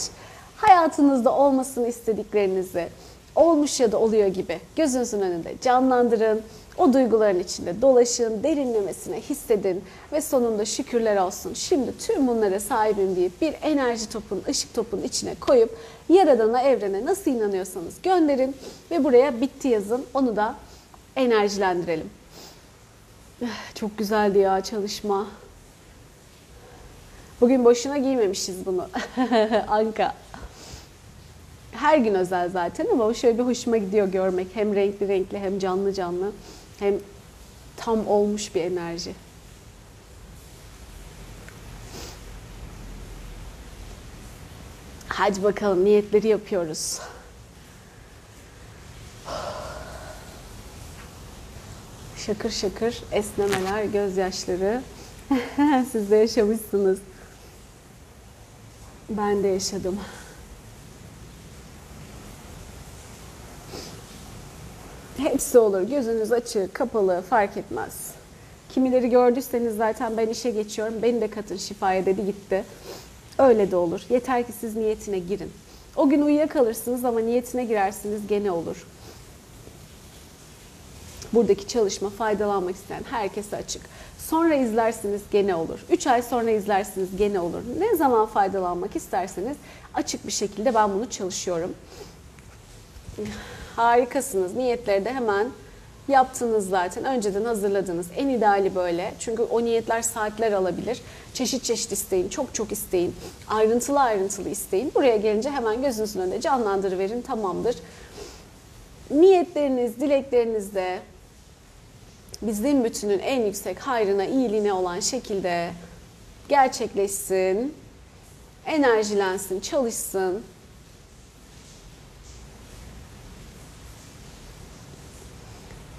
Hayatınızda olmasını istediklerinizi olmuş ya da oluyor gibi gözünüzün önünde canlandırın. O duyguların içinde dolaşın, derinlemesine hissedin ve sonunda şükürler olsun. Şimdi tüm bunlara sahibim deyip bir enerji topun, ışık topun içine koyup Yaradan'a, evrene nasıl inanıyorsanız gönderin ve buraya bitti yazın. Onu da enerjilendirelim. *sighs* Çok güzeldi ya çalışma. Bugün boşuna giymemişiz bunu. *laughs* Anka. Her gün özel zaten ama şöyle bir hoşuma gidiyor görmek. Hem renkli renkli hem canlı canlı hem tam olmuş bir enerji. Hadi bakalım niyetleri yapıyoruz. Şakır şakır esnemeler, gözyaşları. *laughs* Siz de yaşamışsınız. Ben de yaşadım. Hepsi olur. Gözünüz açık, kapalı fark etmez. Kimileri gördüyseniz zaten ben işe geçiyorum. Beni de katın şifaya dedi gitti. Öyle de olur. Yeter ki siz niyetine girin. O gün uyuyakalırsınız ama niyetine girersiniz gene olur. Buradaki çalışma faydalanmak isteyen herkese açık. Sonra izlersiniz gene olur. 3 ay sonra izlersiniz gene olur. Ne zaman faydalanmak isterseniz açık bir şekilde ben bunu çalışıyorum. Harikasınız. Niyetleri de hemen yaptınız zaten. Önceden hazırladınız. En ideali böyle. Çünkü o niyetler saatler alabilir. Çeşit çeşit isteyin. Çok çok isteyin. Ayrıntılı ayrıntılı isteyin. Buraya gelince hemen gözünüzün önünde canlandırıverin. Tamamdır. Niyetleriniz, dilekleriniz de bizim bütünün en yüksek hayrına, iyiliğine olan şekilde gerçekleşsin. Enerjilensin, çalışsın.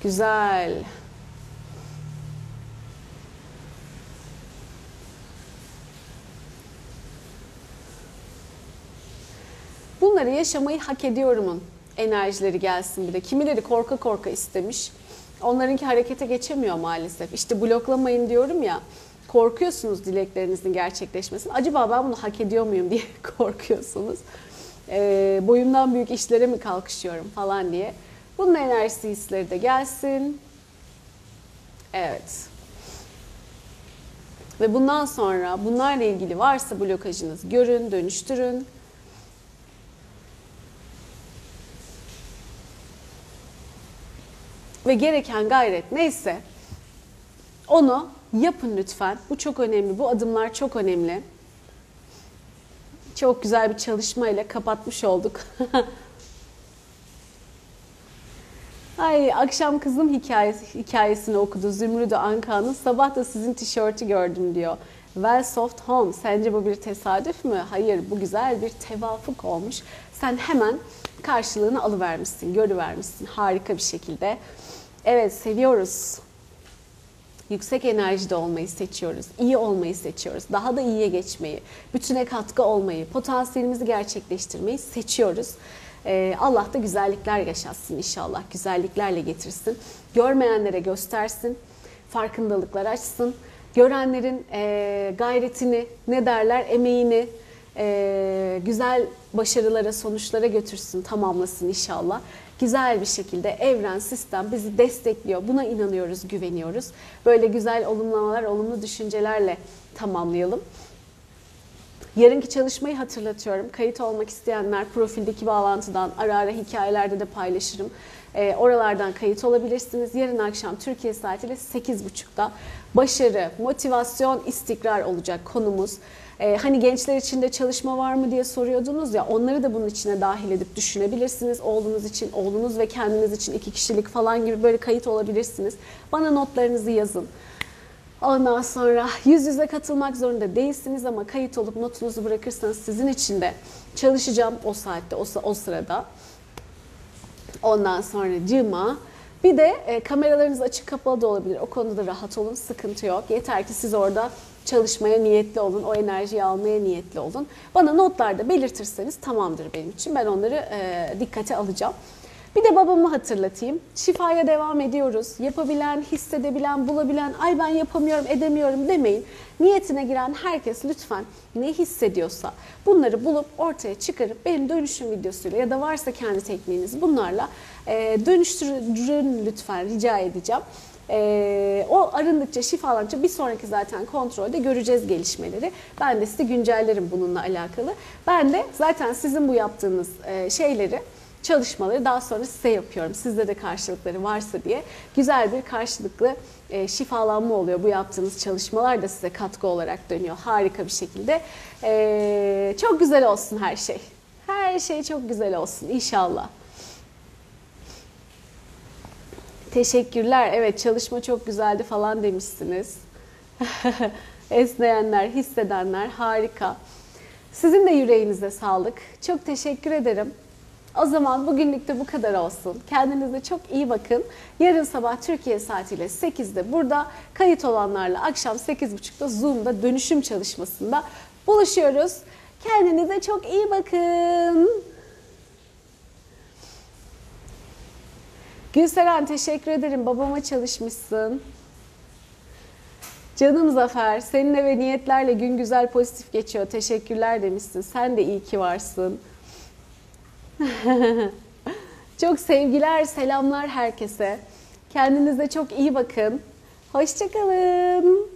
Güzel. Bunları yaşamayı hak ediyorumun enerjileri gelsin bir de. Kimileri korka korka istemiş. Onlarınki harekete geçemiyor maalesef. İşte bloklamayın diyorum ya. Korkuyorsunuz dileklerinizin gerçekleşmesini. Acaba ben bunu hak ediyor muyum diye *laughs* korkuyorsunuz. Ee, boyumdan büyük işlere mi kalkışıyorum falan diye. Bunun enerjisi hisleri de gelsin. Evet. Ve bundan sonra bunlarla ilgili varsa blokajınız görün, dönüştürün. Ve gereken gayret neyse onu yapın lütfen. Bu çok önemli. Bu adımlar çok önemli. Çok güzel bir çalışmayla kapatmış olduk. *laughs* Ay akşam kızım hikayesi, hikayesini okudu Zümrüdü Anka'nın. Sabah da sizin tişörtü gördüm diyor. Well Soft Home. Sence bu bir tesadüf mü? Hayır bu güzel bir tevafuk olmuş. Sen hemen karşılığını alıvermişsin, görüvermişsin harika bir şekilde. Evet seviyoruz. Yüksek enerjide olmayı seçiyoruz. iyi olmayı seçiyoruz. Daha da iyiye geçmeyi, bütüne katkı olmayı, potansiyelimizi gerçekleştirmeyi seçiyoruz. Ee, Allah da güzellikler yaşatsın inşallah. Güzelliklerle getirsin. Görmeyenlere göstersin. Farkındalıklar açsın. Görenlerin e, gayretini, ne derler, emeğini, e, güzel başarılara, sonuçlara götürsün, tamamlasın inşallah. Güzel bir şekilde evren, sistem bizi destekliyor. Buna inanıyoruz, güveniyoruz. Böyle güzel olumlamalar, olumlu düşüncelerle tamamlayalım. Yarınki çalışmayı hatırlatıyorum. Kayıt olmak isteyenler profildeki bağlantıdan ara ara hikayelerde de paylaşırım. E, oralardan kayıt olabilirsiniz. Yarın akşam Türkiye saatiyle 8.30'da başarı, motivasyon, istikrar olacak konumuz. E, hani gençler için de çalışma var mı diye soruyordunuz ya onları da bunun içine dahil edip düşünebilirsiniz. Oğlunuz için, oğlunuz ve kendiniz için iki kişilik falan gibi böyle kayıt olabilirsiniz. Bana notlarınızı yazın. Ondan sonra yüz yüze katılmak zorunda değilsiniz ama kayıt olup notunuzu bırakırsanız sizin için de çalışacağım o saatte, o, o sırada. Ondan sonra cıma. Bir de e, kameralarınız açık kapalı da olabilir. O konuda da rahat olun, sıkıntı yok. Yeter ki siz orada çalışmaya niyetli olun, o enerjiyi almaya niyetli olun. Bana notlarda belirtirseniz tamamdır benim için. Ben onları e, dikkate alacağım. Bir de babamı hatırlatayım. Şifaya devam ediyoruz. Yapabilen, hissedebilen, bulabilen, ay ben yapamıyorum, edemiyorum demeyin. Niyetine giren herkes lütfen ne hissediyorsa bunları bulup ortaya çıkarıp benim dönüşüm videosuyla ya da varsa kendi tekniğiniz bunlarla e, dönüştürün lütfen rica edeceğim. E, o arındıkça, şifalandıkça bir sonraki zaten kontrolde göreceğiz gelişmeleri. Ben de size güncellerim bununla alakalı. Ben de zaten sizin bu yaptığınız e, şeyleri çalışmaları daha sonra size yapıyorum. Sizde de karşılıkları varsa diye güzel bir karşılıklı e, şifalanma oluyor. Bu yaptığınız çalışmalar da size katkı olarak dönüyor. Harika bir şekilde. E, çok güzel olsun her şey. Her şey çok güzel olsun inşallah. Teşekkürler. Evet çalışma çok güzeldi falan demişsiniz. *laughs* Esneyenler, hissedenler harika. Sizin de yüreğinize sağlık. Çok teşekkür ederim. O zaman bugünlük de bu kadar olsun. Kendinize çok iyi bakın. Yarın sabah Türkiye saatiyle 8'de burada kayıt olanlarla akşam 8.30'da Zoom'da dönüşüm çalışmasında buluşuyoruz. Kendinize çok iyi bakın. Gülseren teşekkür ederim. Babama çalışmışsın. Canım Zafer, seninle ve niyetlerle gün güzel pozitif geçiyor. Teşekkürler demişsin. Sen de iyi ki varsın. *laughs* çok sevgiler, selamlar herkese. Kendinize çok iyi bakın. Hoşçakalın.